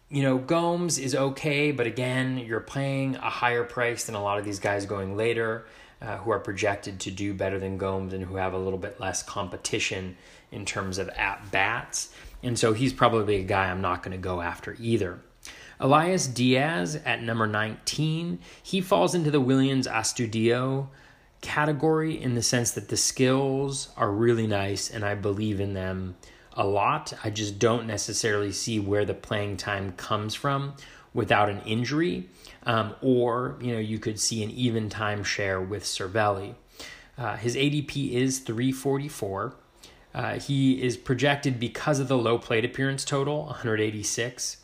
you know, Gomes is okay, but again, you're paying a higher price than a lot of these guys going later uh, who are projected to do better than Gomes and who have a little bit less competition in terms of at bats. And so he's probably a guy I'm not going to go after either. Elias Diaz at number 19, he falls into the Willians Astudillo category in the sense that the skills are really nice and I believe in them a lot. I just don't necessarily see where the playing time comes from without an injury, um, or you know you could see an even time share with Cervelli. Uh, his ADP is 344. Uh, he is projected because of the low plate appearance total, 186,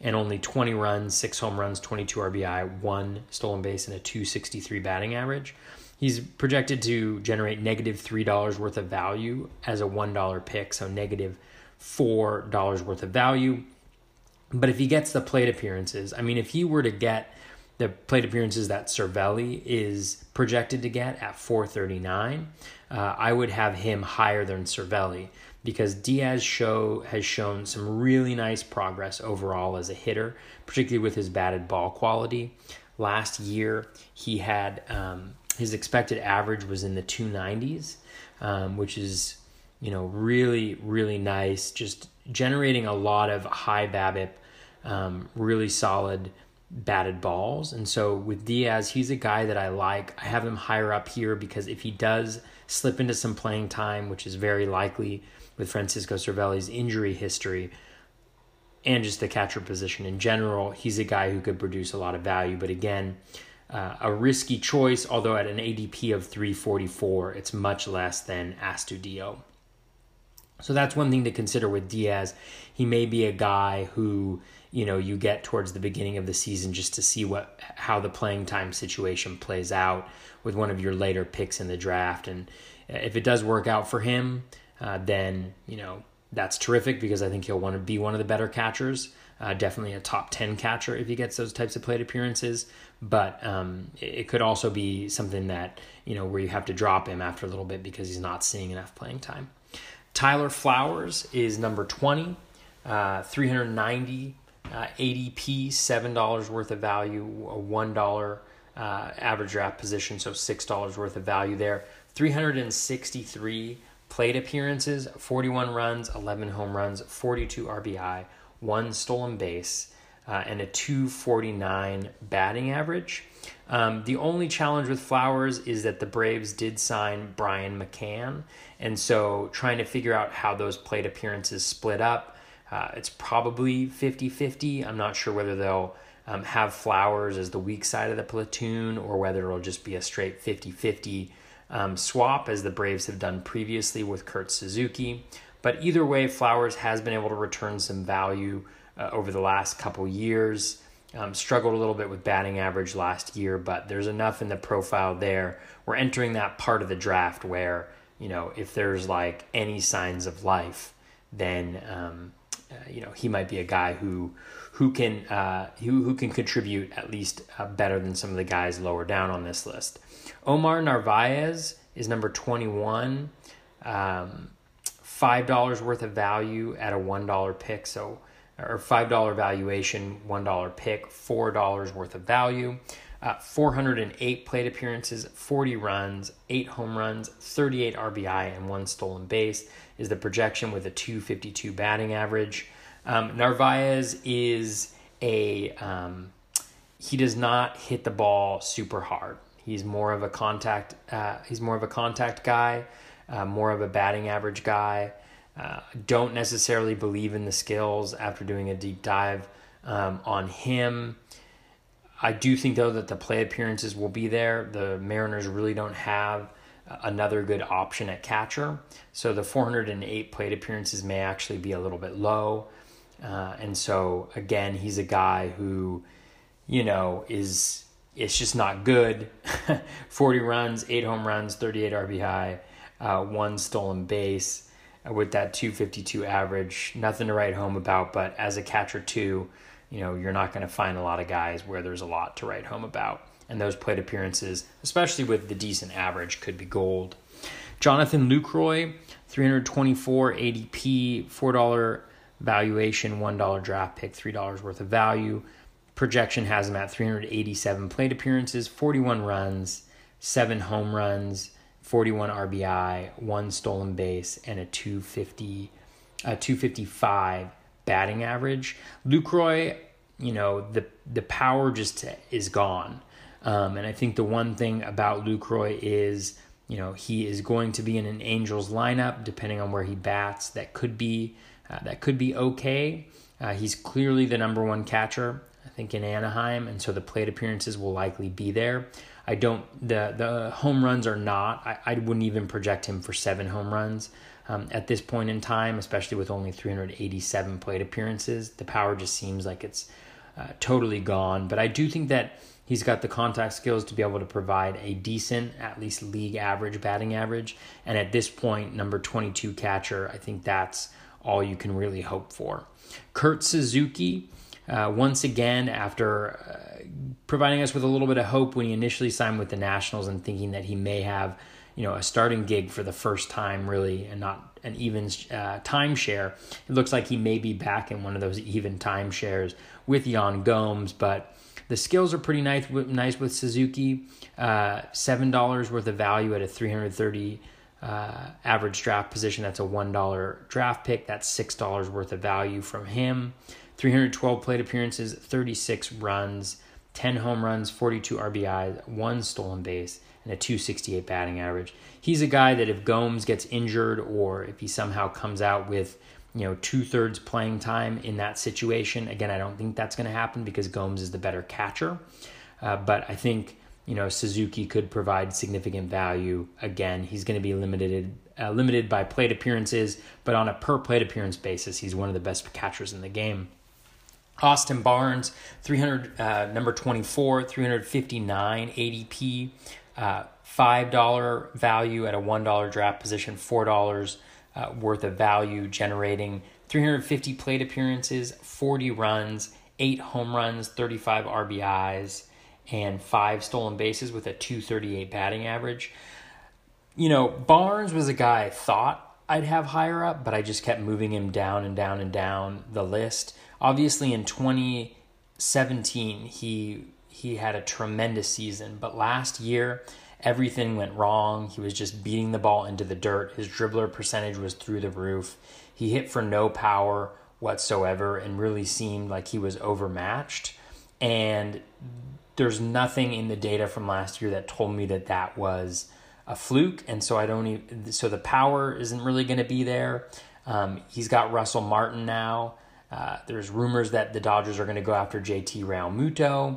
and only 20 runs, six home runs, 22 RBI, one stolen base, and a 263 batting average. He's projected to generate negative $3 worth of value as a $1 pick, so negative $4 worth of value. But if he gets the plate appearances, I mean, if he were to get the plate appearances that Cervelli is projected to get at 439, uh, I would have him higher than Cervelli because Diaz show has shown some really nice progress overall as a hitter, particularly with his batted ball quality. Last year, he had um, his expected average was in the 290s, um, which is you know really really nice. Just generating a lot of high BABIP, um, really solid batted balls. And so with Diaz, he's a guy that I like. I have him higher up here because if he does slip into some playing time, which is very likely with Francisco Cervelli's injury history and just the catcher position in general, he's a guy who could produce a lot of value. But again, uh, a risky choice, although at an ADP of 344, it's much less than Astudillo. So that's one thing to consider with Diaz. He may be a guy who you know you get towards the beginning of the season just to see what how the playing time situation plays out with one of your later picks in the draft and if it does work out for him uh, then you know that's terrific because I think he'll want to be one of the better catchers uh, definitely a top 10 catcher if he gets those types of plate appearances but um, it, could also be something that you know where you have to drop him after a little bit because he's not seeing enough playing time Tyler Flowers is number 20 uh, 390 uh, ADP, $7 worth of value, a $1 uh, average draft position, so $6 worth of value there. 363 plate appearances, 41 runs, 11 home runs, 42 RBI, one stolen base, uh, and a 249 batting average. Um, the only challenge with Flowers is that the Braves did sign Brian McCann, and so trying to figure out how those plate appearances split up. Uh, it's probably 50 50. I'm not sure whether they'll um, have Flowers as the weak side of the platoon or whether it'll just be a straight 50 50 um, swap as the Braves have done previously with Kurt Suzuki. But either way, Flowers has been able to return some value uh, over the last couple years. Um, struggled a little bit with batting average last year, but there's enough in the profile there. We're entering that part of the draft where, you know, if there's like any signs of life, then um, uh, you know he might be a guy who who can uh, who who can contribute at least uh, better than some of the guys lower down on this list. Omar Narvaez is number twenty one, um, five dollars worth of value at a one dollar pick. So or five dollar valuation, one dollar pick, four dollars worth of value. Uh, 408 plate appearances, 40 runs, 8 home runs, 38 RBI, and 1 stolen base is the projection with a 252 batting average. Um, Narvaez is a um, he does not hit the ball super hard. He's more of a contact. Uh, he's more of a contact guy, uh, more of a batting average guy. Uh, don't necessarily believe in the skills after doing a deep dive um, on him. I do think though that the play appearances will be there. The Mariners really don't have another good option at catcher. So the 408 plate appearances may actually be a little bit low. Uh, and so again, he's a guy who, you know, is it's just not good. <laughs> 40 runs, eight home runs, 38 RBI, uh, one stolen base with that 252 average. Nothing to write home about, but as a catcher too, you know, you're not going to find a lot of guys where there's a lot to write home about and those plate appearances, especially with the decent average, could be gold. Jonathan Lucroy, 324 ADP, $4 valuation, $1 draft pick, $3 worth of value. Projection has him at 387 plate appearances, 41 runs, 7 home runs, 41 RBI, 1 stolen base, and a 250 a 255 batting average. Lucroy, you know, the the power just is gone. Um, and I think the one thing about Lucroy is, you know, he is going to be in an Angels lineup, depending on where he bats. That could be uh, that could be okay. Uh, he's clearly the number one catcher think, in Anaheim, and so the plate appearances will likely be there. I don't the the home runs are not. I, I wouldn't even project him for seven home runs um, at this point in time, especially with only 387 plate appearances. The power just seems like it's uh, totally gone. But I do think that he's got the contact skills to be able to provide a decent, at least league average batting average. And at this point, number 22 catcher, I think that's all you can really hope for. Kurt Suzuki. Uh, once again, after uh, providing us with a little bit of hope when he initially signed with the Nationals and thinking that he may have, you know, a starting gig for the first time, really, and not an even uh, timeshare. It looks like he may be back in one of those even timeshares with Yan Gomes, but the skills are pretty nice. Nice with Suzuki, uh, seven dollars worth of value at a three hundred thirty. Uh, average draft position. That's a one dollar draft pick. That's six dollars worth of value from him. 312 plate appearances, 36 runs, 10 home runs, 42 RBIs, one stolen base, and a 268 batting average. He's a guy that if Gomes gets injured or if he somehow comes out with you know two thirds playing time in that situation, again I don't think that's going to happen because Gomes is the better catcher. Uh, but I think you know Suzuki could provide significant value. Again, he's going to be limited uh, limited by plate appearances, but on a per plate appearance basis, he's one of the best catchers in the game. Austin Barnes, 300, uh, number 24, 359 ADP, uh, $5 value at a $1 draft position, $4 uh, worth of value, generating 350 plate appearances, 40 runs, 8 home runs, 35 RBIs, and 5 stolen bases with a 238 batting average. You know, Barnes was a guy I thought I'd have higher up, but I just kept moving him down and down and down the list obviously in 2017 he he had a tremendous season, but last year everything went wrong. He was just beating the ball into the dirt. His dribbler percentage was through the roof. He hit for no power whatsoever and really seemed like he was overmatched. And there's nothing in the data from last year that told me that that was a fluke. And so I don't even, so the power isn't really going to be there. Um, he's got Russell Martin now. Uh, there's rumors that the Dodgers are going to go after JT Realmuto.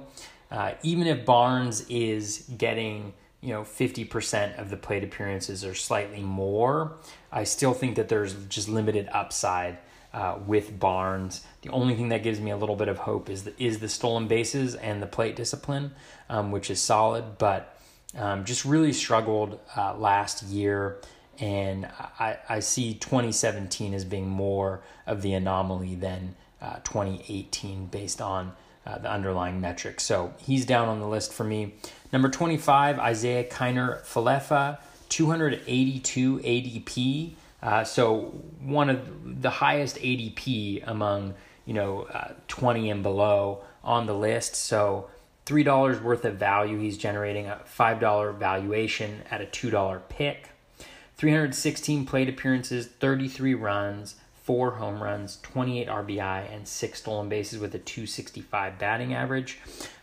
Uh, even if Barnes is getting you know 50% of the plate appearances or slightly more, I still think that there's just limited upside uh, with Barnes. The only thing that gives me a little bit of hope is the, is the stolen bases and the plate discipline, um, which is solid, but um, just really struggled uh, last year and I, I see 2017 as being more of the anomaly than uh, 2018 based on uh, the underlying metrics. So he's down on the list for me. Number 25, Isiah Kiner Falefa, 282 ADP. Uh, so one of the highest ADP among you know uh, 20 and below on the list. So three dollars worth of value he's generating a five dollar valuation at a two dollar pick. 316 plate appearances, 33 runs, 4 home runs, 28 RBI, and 6 stolen bases with a 265 batting average.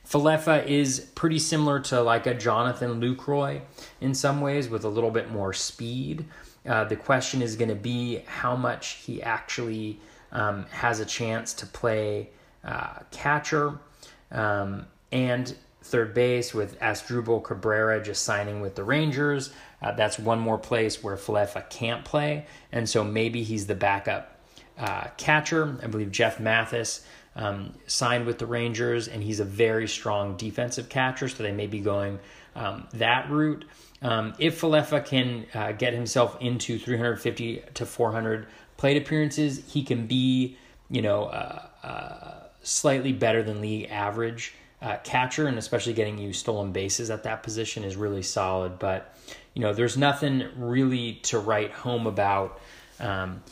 Falefa is pretty similar to like a Jonathan Lucroy in some ways with a little bit more speed. Uh, the question is going to be how much he actually um, has a chance to play uh, catcher um, and third base with Asdrubal Cabrera just signing with the Rangers. Uh, that's one more place where Falefa can't play, and so maybe he's the backup uh, catcher. I believe Jeff Mathis um, signed with the Rangers, and he's a very strong defensive catcher, so they may be going um, that route. Um, if Falefa can uh, get himself into 350 to 400 plate appearances, he can be, you know, uh, uh, slightly better than league average uh, catcher, and especially getting you stolen bases at that position is really solid. But you know, there's nothing really to write home about. Um,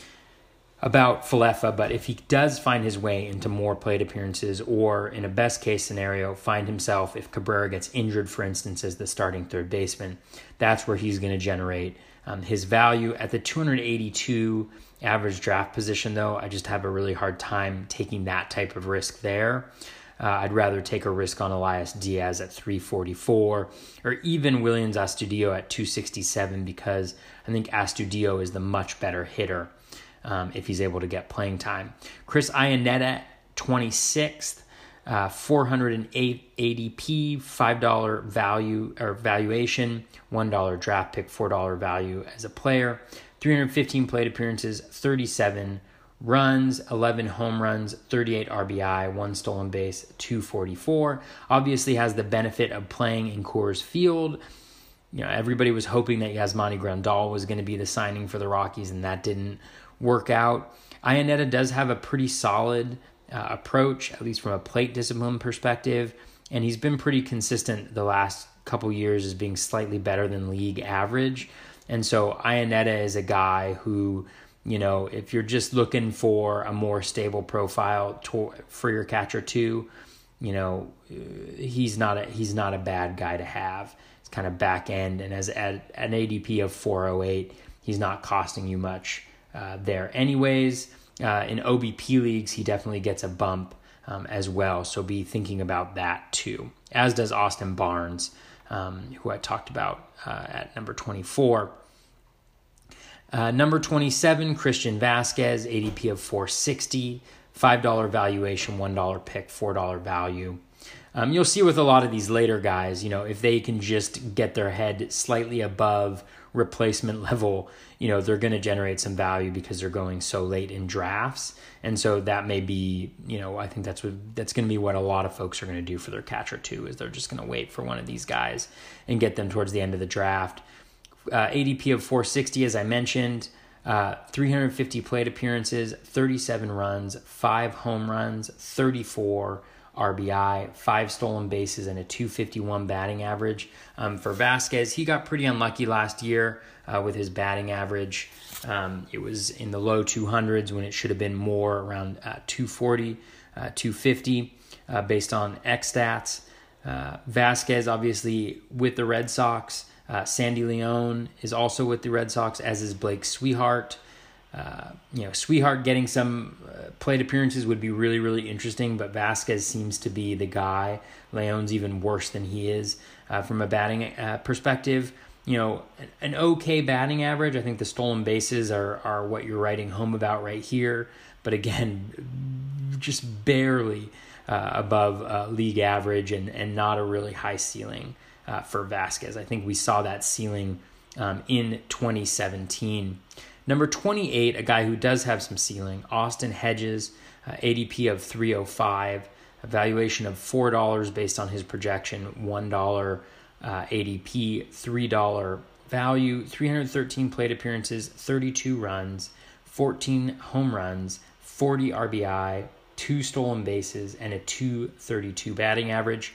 about Falefa, but if he does find his way into more plate appearances, or in a best case scenario, find himself if Cabrera gets injured, for instance, as the starting third baseman, that's where he's going to generate um, his value. At the 282 average draft position, though, I just have a really hard time taking that type of risk there. Uh, I'd rather take a risk on Elias Diaz at 344 or even Willians Astudillo at 267 because I think Astudillo is the much better hitter um, if he's able to get playing time. Chris Iannetta, 26th. uh, 408 ADP, $5 value or valuation, $1 draft pick, $4 value as a player, 315 plate appearances, 37 runs, 11 home runs, 38 RBI, one stolen base, 244. Obviously has the benefit of playing in Coors Field. You know, everybody was hoping that Yasmani Grandal was going to be the signing for the Rockies, and that didn't work out. Iannetta does have a pretty solid uh, approach, at least from a plate discipline perspective, and he's been pretty consistent the last couple years as being slightly better than league average. And so Iannetta is a guy who, you know, if you're just looking for a more stable profile to, for your catcher too, you know, he's not a he's not a bad guy to have. It's kind of back end, and as at an ADP of 408, he's not costing you much uh, there. Anyways, uh, in OBP leagues, he definitely gets a bump um, as well. So be thinking about that too, as does Austin Barnes, um, who I talked about uh, at number 24. Uh, number 27, Christian Vazquez, ADP of 460, $5 valuation, $1 pick, $4 value. Um, you'll see with a lot of these later guys, you know, if they can just get their head slightly above replacement <laughs> level, you know, they're going to generate some value because they're going so late in drafts. And so that may be, you know, I think that's what that's going to be what a lot of folks are going to do for their catcher too is they're just going to wait for one of these guys and get them towards the end of the draft. Uh, ADP of 460 as I mentioned, uh, 350 plate appearances, 37 runs, 5 home runs, 34 RBI, five stolen bases, and a 251 batting average. Um, for Vazquez, he got pretty unlucky last year uh, with his batting average. Um, it was in the low 200s when it should have been more around uh, 240, uh, 250 uh, based on X stats. Uh, Vazquez, obviously, with the Red Sox. Uh, Sandy Leon is also with the Red Sox, as is Blake Swihart. Uh, you know, Swihart getting some uh, plate appearances would be really, really interesting, but Vazquez seems to be the guy. Leon's even worse than he is uh, from a batting uh, perspective. You know, an, okay batting average. I think the stolen bases are, are what you're writing home about right here, but again, <laughs> just barely uh, above league average and, and not a really high ceiling for Vazquez. I think we saw that ceiling um, in 2017. Number 28, a guy who does have some ceiling, Austin Hedges, uh, ADP of 305, a valuation of $4 based on his projection, $1 uh, ADP, $3 value, 313 plate appearances, 32 runs, 14 home runs, 40 RBI, two stolen bases, and a 232 batting average.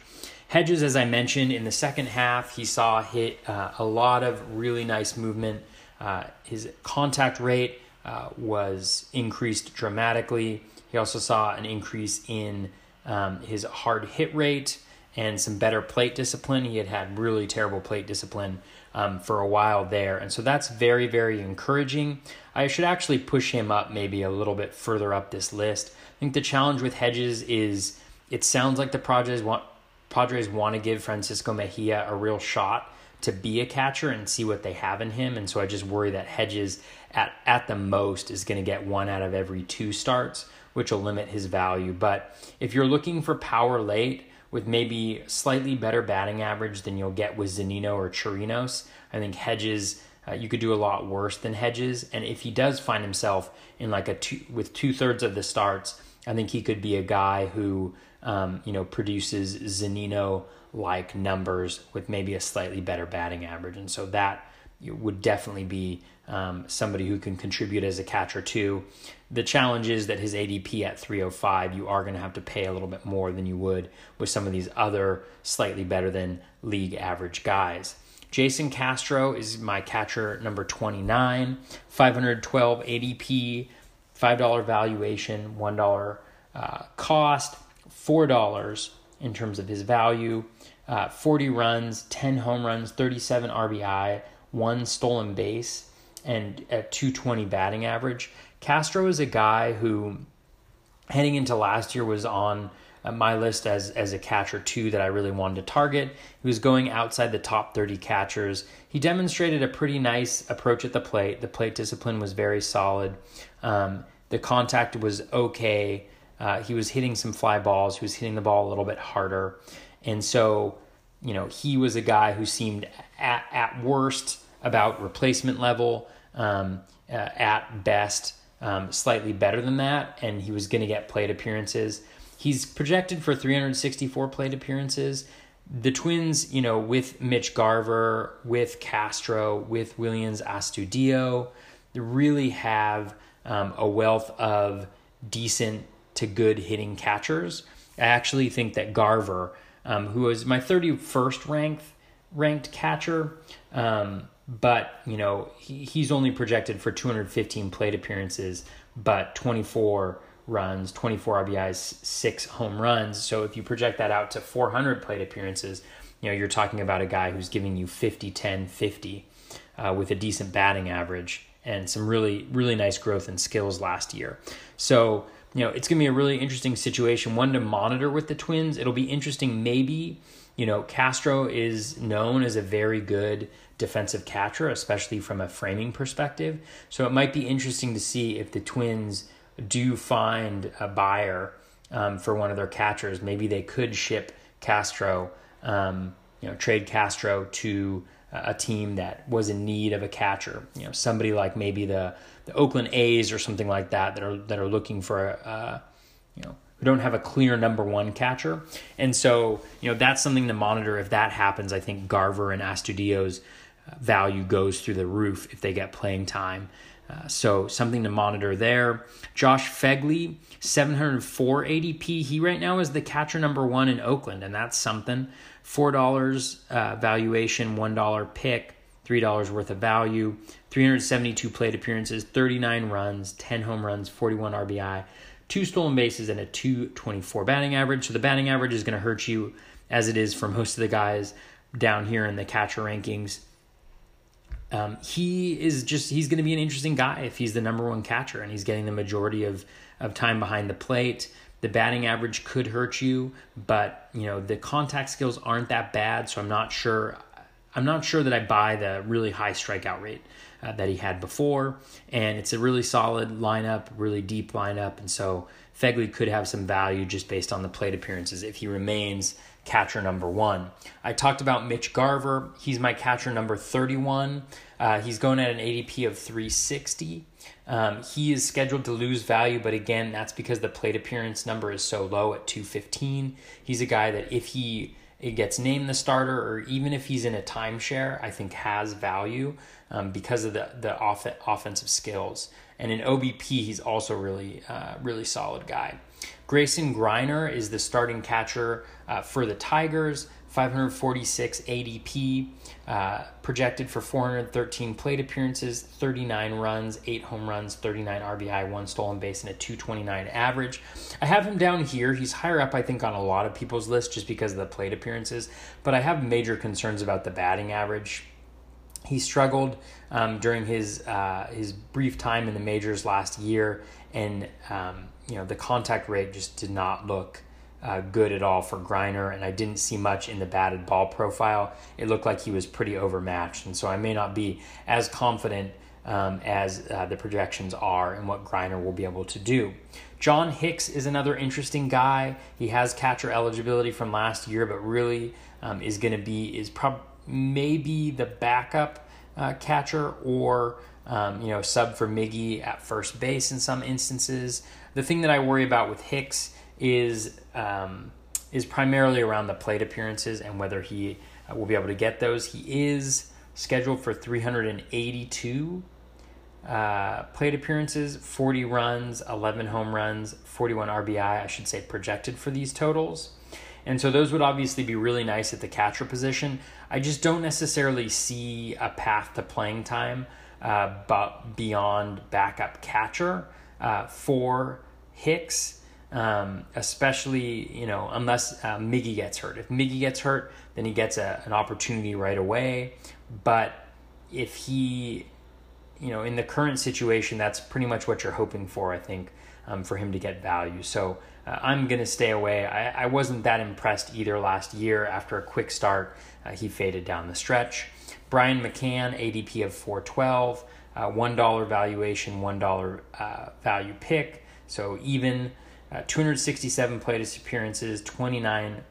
Hedges, as I mentioned, in the second half, he saw hit uh, a lot of really nice movement uh, his contact rate uh, was increased dramatically. He also saw an increase in um, his hard hit rate and some better plate discipline. He had had really terrible plate discipline um, for a while there. And so that's very, very encouraging. I should actually push him up maybe a little bit further up this list. I think the challenge with Hedges is it sounds like the Padres want, Padres want to give Francisco Mejia a real shot to be a catcher and see what they have in him. And so I just worry that Hedges at at the most is going to get one out of every two starts, which will limit his value. But if you're looking for power late with maybe slightly better batting average than you'll get with Zunino or Chirinos, I think Hedges. Uh, you could do a lot worse than Hedges, and if he does find himself in like a two with two thirds of the starts, I think he could be a guy who um, you know produces Zunino like numbers with maybe a slightly better batting average. And so that would definitely be um, somebody who can contribute as a catcher too. The challenge is that his ADP at 305, you are going to have to pay a little bit more than you would with some of these other slightly better than league average guys. Jason Castro is my catcher number 29, 512 ADP, $5 valuation, $1 uh, cost, $4 in terms of his value. Uh, 40 runs, 10 home runs, 37 RBI, one stolen base, and a 220 batting average. Castro is a guy who, heading into last year, was on uh, my list as as a catcher too that I really wanted to target. He was going outside the top 30 catchers. He demonstrated a pretty nice approach at the plate. The plate discipline was very solid. Um, the contact was okay uh, he was hitting some fly balls. He was hitting the ball a little bit harder. And so, you know, he was a guy who seemed at, at worst about replacement level, um, uh, at best um, slightly better than that, and he was going to get plate appearances. He's projected for 364 plate appearances. The Twins, you know, with Mitch Garver, with Castro, with Willians Astudillo, they really have um, a wealth of decent to good hitting catchers. I actually think that Garver, um, who was my 31st ranked ranked catcher, um, but you know he, he's only projected for 215 plate appearances, but 24 runs, 24 RBIs, six home runs. So if you project that out to 400 plate appearances, you know you're talking about a guy who's giving you 50, 10, 50 uh, with a decent batting average and some really really nice growth in skills last year. So you know it's going to be a really interesting situation, one to monitor with the Twins. It'll be interesting, maybe. You know, Castro is known as a very good defensive catcher, especially from a framing perspective. So it might be interesting to see if the Twins do find a buyer um, for one of their catchers. Maybe they could ship Castro, um, you know, trade Castro to a team that was in need of a catcher. You know, somebody like maybe the the Oakland A's or something like that that are that are looking for a, uh, you know who don't have a clear number one catcher. And so, you know, that's something to monitor. If that happens, I think Garver and Astudillo's value goes through the roof if they get playing time. Uh, so something to monitor there. Josh Phegley, 704 ADP. He right now is the catcher number one in Oakland, and that's something. Four dollars uh, valuation, one dollar pick, three dollars worth of value. 372 plate appearances, 39 runs, 10 home runs, 41 RBI, two stolen bases, and a 224 batting average. So the batting average is going to hurt you as it is for most of the guys down here in the catcher rankings. Um, he is just he's going to be an interesting guy if he's the number one catcher and he's getting the majority of of time behind the plate. The batting average could hurt you, but you know the contact skills aren't that bad, so I'm not sure. I'm not sure that I buy the really high strikeout rate uh, that he had before, and it's a really solid lineup, really deep lineup, and so Phegley could have some value just based on the plate appearances if he remains catcher number one. I talked about Mitch Garver. He's my catcher number 31. Uh, he's going at an ADP of 360. Um, he is scheduled to lose value, but again, that's because the plate appearance number is so low at 215. He's a guy that if he it gets named the starter, or even if he's in a timeshare, I think has value um, because of the the off- offensive skills. And in OBP, he's also really uh, really solid guy. Grayson Greiner is the starting catcher uh, for the Tigers. 546 ADP, uh, projected for 413 plate appearances, 39 runs, 8 home runs, 39 RBI, 1 stolen base, and a 229 average. I have him down here. He's higher up, I think, on a lot of people's list just because of the plate appearances, but I have major concerns about the batting average. He struggled um, during his uh, his brief time in the majors last year, and um, you know the contact rate just did not look uh, good at all for Greiner, and I didn't see much in the batted ball profile. It looked like he was pretty overmatched, and so I may not be as confident um, as uh, the projections are and what Greiner will be able to do. John Hicks is another interesting guy. He has catcher eligibility from last year, but really um, is going to be is prob maybe the backup uh, catcher or um, you know sub for Miggy at first base in some instances. The thing that I worry about with Hicks is um, is primarily around the plate appearances and whether he uh, will be able to get those. He is scheduled for 382 uh, plate appearances, 40 runs, 11 home runs, 41 RBI, I should say, projected for these totals. And so those would obviously be really nice at the catcher position. I just don't necessarily see a path to playing time, uh, but beyond backup catcher uh, for Hicks um, especially you know unless uh, Miggy gets hurt. If Miggy gets hurt, then he gets a, an opportunity right away. But if he, you know, in the current situation, that's pretty much what you're hoping for. I think um, for him to get value. So uh, I'm gonna stay away. I, I, wasn't that impressed either last year. After a quick start, uh, he faded down the stretch. Brian McCann, ADP of 412, uh, one dollar valuation, one dollar uh, value pick. So even uh, 267 plate appearances, 29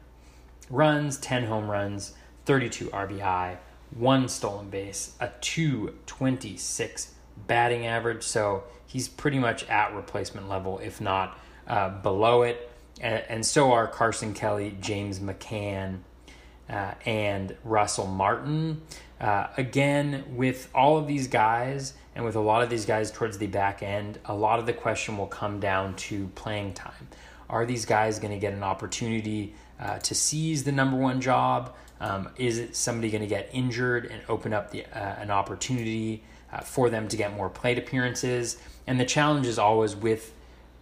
runs, 10 home runs, 32 RBI, one stolen base, a 226 batting average. So he's pretty much at replacement level, if not uh, below it. And, and, so are Carson Kelly, James McCann, uh, and Russell Martin. Uh, again, with all of these guys and with a lot of these guys towards the back end, a lot of the question will come down to playing time. Are these guys going to get an opportunity uh, to seize the number one job? Um, is it somebody going to get injured and open up the, uh, an opportunity uh, for them to get more plate appearances? And the challenge is always with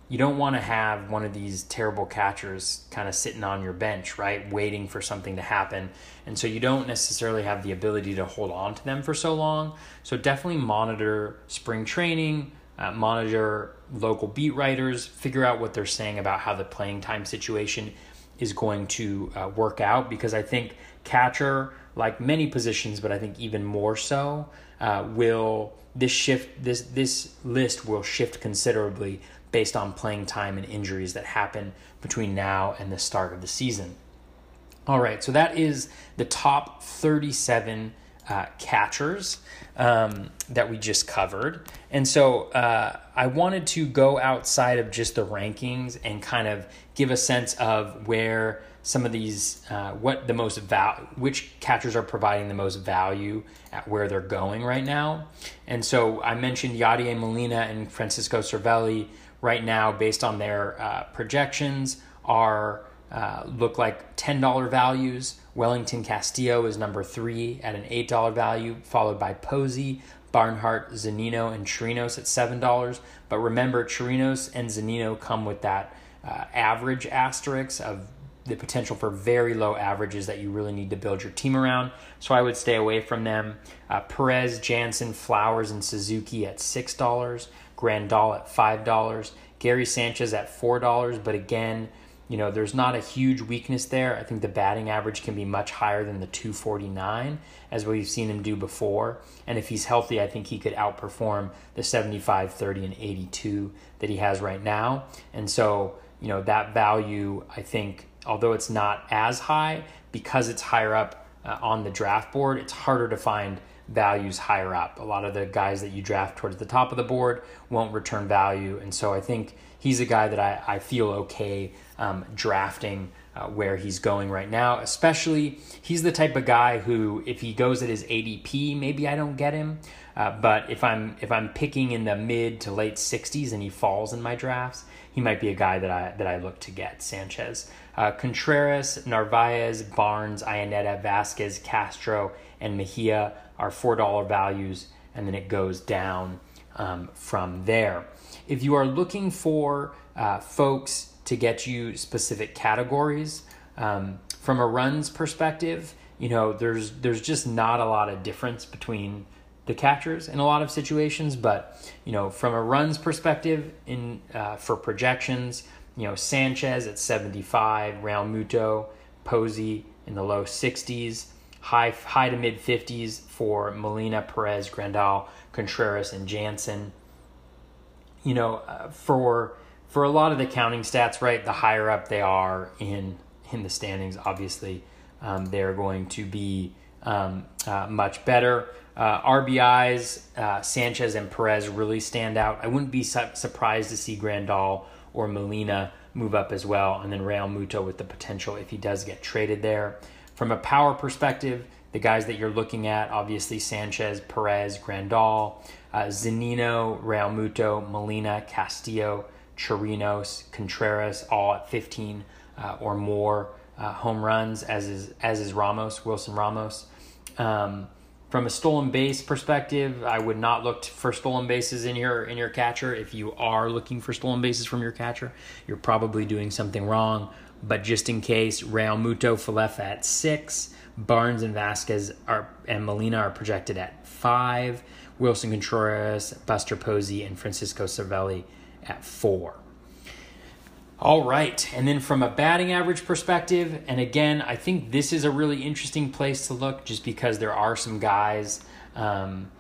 you don't want to have one of these terrible catchers kind of sitting on your bench, right, waiting for something to happen. And so you don't necessarily have the ability to hold on to them for so long. So definitely monitor spring training, uh, monitor local beat writers, figure out what they're saying about how the playing time situation is going to uh, work out because I think catcher, like many positions, but I think even more so, uh, will this shift this this list will shift considerably based on playing time and injuries that happen between now and the start of the season. All right, so that is the top 37 uh, catchers um, that we just covered. And so uh, I wanted to go outside of just the rankings and kind of give a sense of where some of these, uh, what the most val, which catchers are providing the most value at where they're going right now. And so I mentioned Yadier Molina and Francisco Cervelli right now, based on their uh, projections, are uh, look like ten dollar values. Wellington Castillo is number three at an eight dollar value, followed by Posey, Barnhart, Zunino, and Chirinos at seven dollars. But remember, Chirinos and Zunino come with that uh, average asterisk of the potential for very low averages that you really need to build your team around. So I would stay away from them. Uh, Perez, Jansen, Flowers, and Suzuki at six dollars. Grandal at $5, Gary Sanchez at $4, but again, you know, there's not a huge weakness there. I think the batting average can be much higher than the 249 as we've seen him do before. And if he's healthy, I think he could outperform the 75, 30, and 82 that he has right now. And so, you know, that value, I think, although it's not as high, because it's higher up uh, on the draft board, it's harder to find values higher up. A lot of the guys that you draft towards the top of the board won't return value. And so I think he's a guy that I, I feel okay um, drafting uh, where he's going right now. Especially, he's the type of guy who, if he goes at his ADP, maybe I don't get him. Uh, but if I'm if I'm picking in the mid to late 60s and he falls in my drafts, he might be a guy that I that I look to get. Sanchez, uh, Contreras, Narvaez, Barnes, Iannetta, Vazquez, Castro, and Mejia are $4 values, and then it goes down um, from there. If you are looking for uh, folks to get you specific categories, um, from a runs perspective, you know, there's there's just not a lot of difference between the catchers in a lot of situations, but you know, from a runs perspective, in uh, for projections, you know, Sanchez at 75, Realmuto, Posey in the low 60s, high high to mid 50s for Molina, Perez, Grandal, Contreras, and Jansen. You know, uh, for for a lot of the counting stats, right, the higher up they are in in the standings, obviously, um, they're going to be um, uh, much better. Uh, RBIs, uh, Sanchez and Perez really stand out. I wouldn't be su- surprised to see Grandal or Molina move up as well, and then Realmuto with the potential if he does get traded there. From a power perspective, the guys that you're looking at, obviously Sanchez, Perez, Grandal, uh, Zunino, Realmuto, Molina, Castillo, Chirinos, Contreras, all at 15 uh, or more uh, home runs, as is as is Ramos, Wilson Ramos. Um, from a stolen base perspective, I would not look for stolen bases in your in your catcher. If you are looking for stolen bases from your catcher, you're probably doing something wrong. But just in case, Realmuto Falefa at six, Barnes and Vazquez are and Molina are projected at five, Willson Contreras, Buster Posey, and Francisco Cervelli at four. All right, and then from a batting average perspective, and again, I think this is a really interesting place to look just because there are some guys um,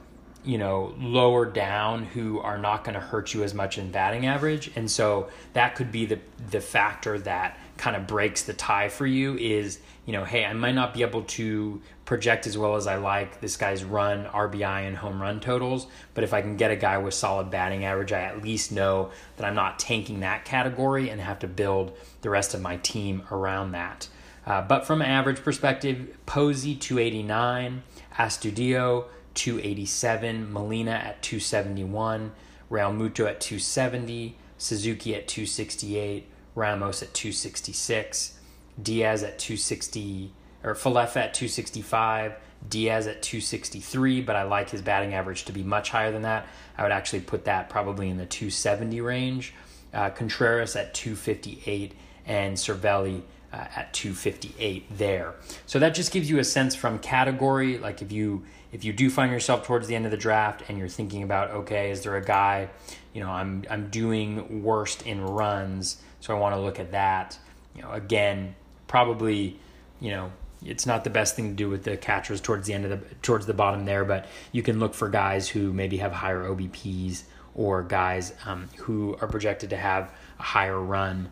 you know, lower down who are not going to hurt you as much in batting average. And so that could be the the factor that kind of breaks the tie for you is, you know, hey, I might not be able to project as well as I like this guy's run, RBI, and home run totals, but if I can get a guy with solid batting average, I at least know that I'm not tanking that category and have to build the rest of my team around that. Uh, but from an average perspective, Posey 289, Astudillo 287, Molina at 271, Realmuto at 270, Suzuki at 268, Ramos at 266, Diaz at 260, or Falefa at 265, Diaz at 263, but I like his batting average to be much higher than that. I would actually put that probably in the 270 range. Uh, Contreras at 258, and Cervelli uh, at 258 there. So that just gives you a sense from category. Like if you if you do find yourself towards the end of the draft and you're thinking about okay, is there a guy, you know, I'm I'm doing worst in runs, so I want to look at that. You know, again, probably, you know, it's not the best thing to do with the catchers towards the end of the towards the bottom there, but you can look for guys who maybe have higher OBPs or guys um, who are projected to have a higher run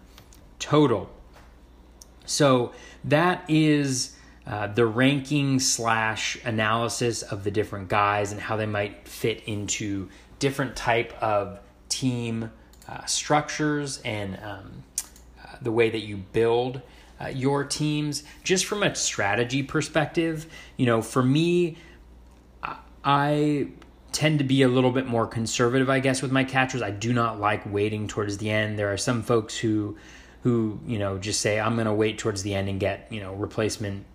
total. So that is uh, the ranking slash analysis of the different guys and how they might fit into different type of team uh, structures and um, uh, the way that you build uh, your teams. Just from a strategy perspective, you know, for me, I tend to be a little bit more conservative, I guess, with my catchers. I do not like waiting towards the end. There are some folks who who you know just say I'm going to wait towards the end and get you know replacement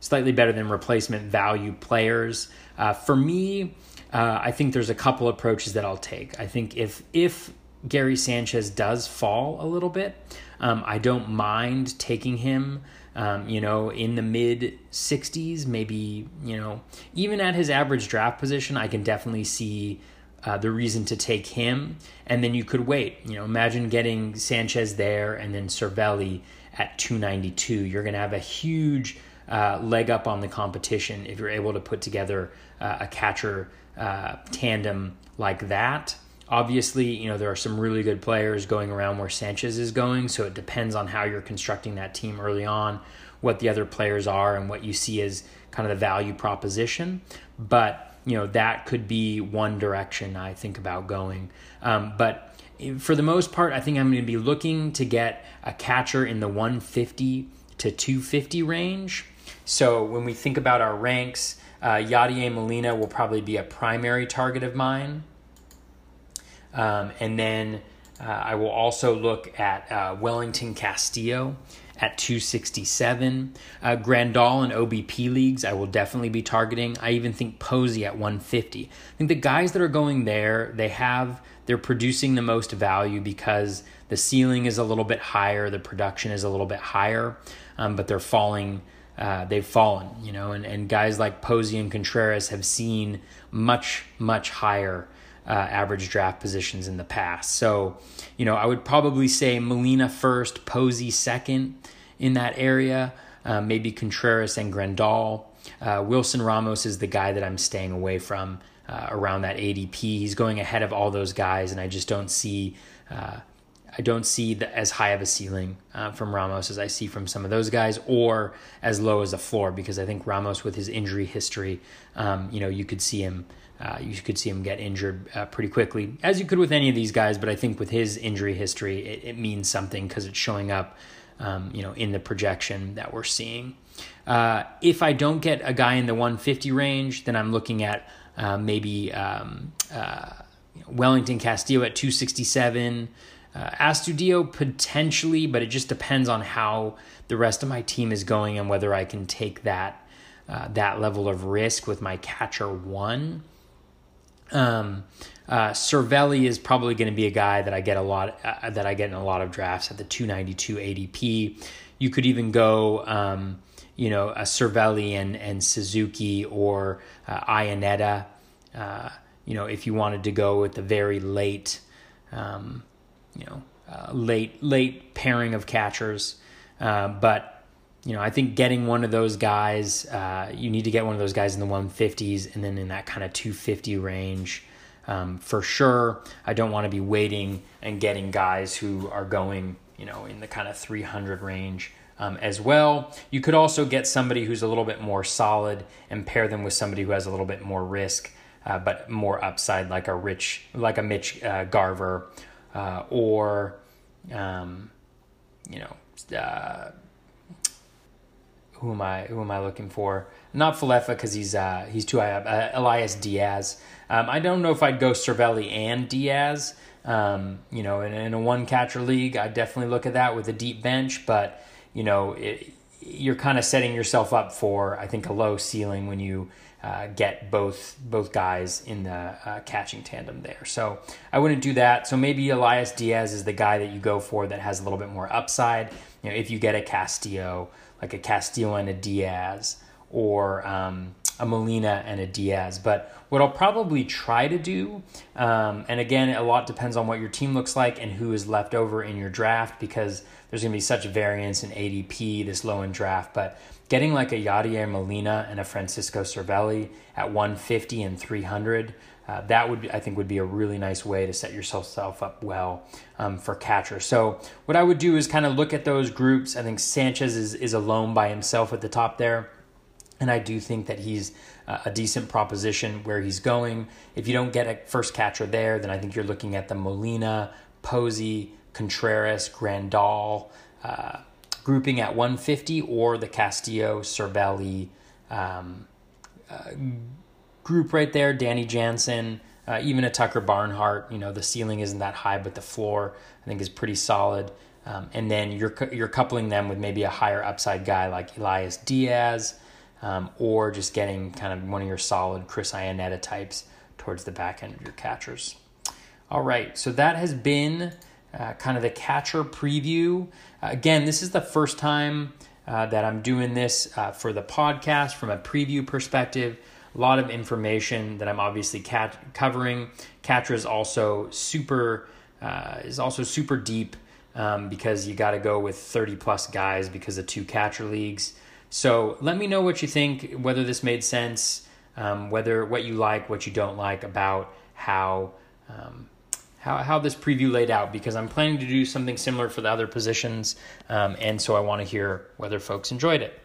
slightly better than replacement value players. Uh, for me, uh, I think there's a couple approaches that I'll take. I think if if Gary Sanchez does fall a little bit, um, I don't mind taking him. Um, you know, in the mid 60s, maybe, you know, even at his average draft position, I can definitely see uh, the reason to take him, and then you could wait. You know, imagine getting Sanchez there and then Cervelli at 292. You're going to have a huge uh, leg up on the competition if you're able to put together uh, a catcher uh, tandem like that. Obviously, you know, there are some really good players going around where Sanchez is going, so it depends on how you're constructing that team early on, what the other players are, and what you see as kind of the value proposition. But you know that could be one direction I think about going. Um, but for the most part, I think I'm going to be looking to get a catcher in the 150 to 250 range. So when we think about our ranks, uh, Yadier Molina will probably be a primary target of mine. Um, and then uh, I will also look at uh, Wellington Castillo at 267. Uh, Grandal and OBP leagues, I will definitely be targeting. I even think Posey at 150. I think the guys that are going there, they have, they're producing the most value because the ceiling is a little bit higher, the production is a little bit higher, um, but they're falling. Uh, they've fallen, you know, and, and guys like Posey and Contreras have seen much, much higher uh, average draft positions in the past. So, you know, I would probably say Molina first, Posey second in that area, uh, maybe Contreras and Grandal. Uh, Wilson Ramos is the guy that I'm staying away from uh, around that ADP. He's going ahead of all those guys, and I just don't see. Uh, I don't see the, as high of a ceiling uh, from Ramos as I see from some of those guys, or as low as a floor, because I think Ramos, with his injury history, um, you know, you could see him uh, you could see him get injured uh, pretty quickly, as you could with any of these guys. But I think with his injury history, it, it means something because it's showing up, um, you know, in the projection that we're seeing. Uh, if I don't get a guy in the 150 range, then I'm looking at uh, maybe um, uh, Wellington Castillo at 267. Uh, Astudillo potentially, but it just depends on how the rest of my team is going and whether I can take that uh, that level of risk with my catcher one. Um, uh, Cervelli is probably going to be a guy that I get a lot uh, that I get in a lot of drafts at the 292 ADP. You could even go, um, you know, a Cervelli and, and Suzuki or uh, Iannetta. Uh, you know, if you wanted to go with the very late, um, you know, uh, late late pairing of catchers, uh, but you know, I think getting one of those guys, uh, you need to get one of those guys in the 150s and then in that kind of 250 range um, for sure. I don't want to be waiting and getting guys who are going, you know, in the kind of 300 range. Um, as well. You could also get somebody who's a little bit more solid and pair them with somebody who has a little bit more risk, uh, but more upside, like a rich, like a Mitch uh, Garver, uh, or um, you know, uh, who am I? Who am I looking for? Not Falefa because he's uh, he's too high up. Uh, Elias Diaz. Um, I don't know if I'd go Cervelli and Diaz. Um, you know, in, in, a one catcher league, I definitely look at that with a deep bench. But you know, it, you're kind of setting yourself up for I think a low ceiling when you uh, get both both guys in the uh, catching tandem there. So I wouldn't do that. So maybe Elias Diaz is the guy that you go for that has a little bit more upside. You know, if you get a Castillo, like a Castillo and a Diaz, or um, a Molina and a Diaz. But what I'll probably try to do, um, and again, a lot depends on what your team looks like and who is left over in your draft because there's going to be such variance in ADP this low in draft. But getting like a Yadier Molina and a Francisco Cervelli at 150 and 300. Uh, that would be, I think would be a really nice way to set yourself up well um, for catcher. So what I would do is kind of look at those groups. I think Sanchez is is alone by himself at the top there, and I do think that he's uh, a decent proposition where he's going. If you don't get a first catcher there, then I think you're looking at the Molina, Posey, Contreras, Grandal. Uh, grouping at 150 or the Castillo Cervelli um, uh, group right there, Danny Jansen, uh, even a Tucker Barnhart. You know, the ceiling isn't that high, but the floor I think is pretty solid. Um, and then you're you're coupling them with maybe a higher upside guy like Elias Diaz, um, or just getting kind of one of your solid Chris Iannetta types towards the back end of your catchers. All right, so that has been uh, kind of the catcher preview. Uh, again, this is the first time uh, that I'm doing this uh, for the podcast from a preview perspective. A lot of information that I'm obviously cat- covering. Catcher is also super uh, is also super deep um, because you got to go with 30 plus guys because of two catcher leagues. So let me know what you think, whether this made sense, um, whether what you like, what you don't like about how um, how, how this preview laid out because I'm planning to do something similar for the other positions, um, and so I want to hear whether folks enjoyed it.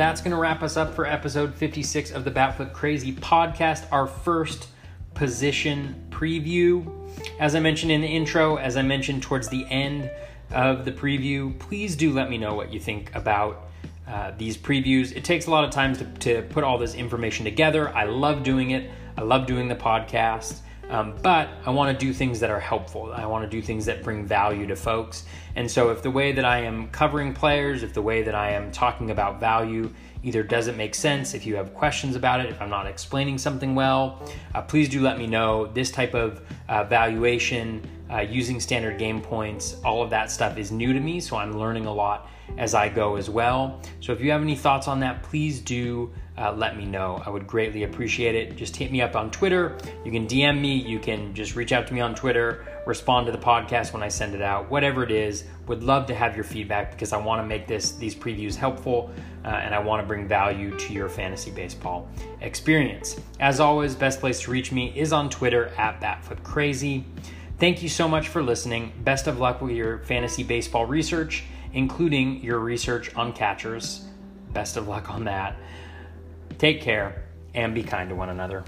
That's going to wrap us up for episode 56 of the Batflip Crazy podcast, our first position preview. As I mentioned in the intro, as I mentioned towards the end of the preview, please do let me know what you think about uh, these previews. It takes a lot of time to, to put all this information together. I love doing it. I love doing the podcast. Um, but I want to do things that are helpful. I want to do things that bring value to folks. And so, if the way that I am covering players, if the way that I am talking about value either doesn't make sense, if you have questions about it, if I'm not explaining something well, uh, please do let me know. This type of uh, valuation, uh, using standard gain points, all of that stuff is new to me. So, I'm learning a lot as I go as well. So if you have any thoughts on that, please do uh, let me know. I would greatly appreciate it. Just hit me up on Twitter. You can DM me. You can just reach out to me on Twitter, respond to the podcast when I send it out, whatever it is. Would love to have your feedback because I want to make this these previews helpful uh, and I want to bring value to your fantasy baseball experience. As always, best place to reach me is on Twitter at BatFlipCrazy. Thank you so much for listening. Best of luck with your fantasy baseball research including your research on catchers. Best of luck on that. Take care and be kind to one another.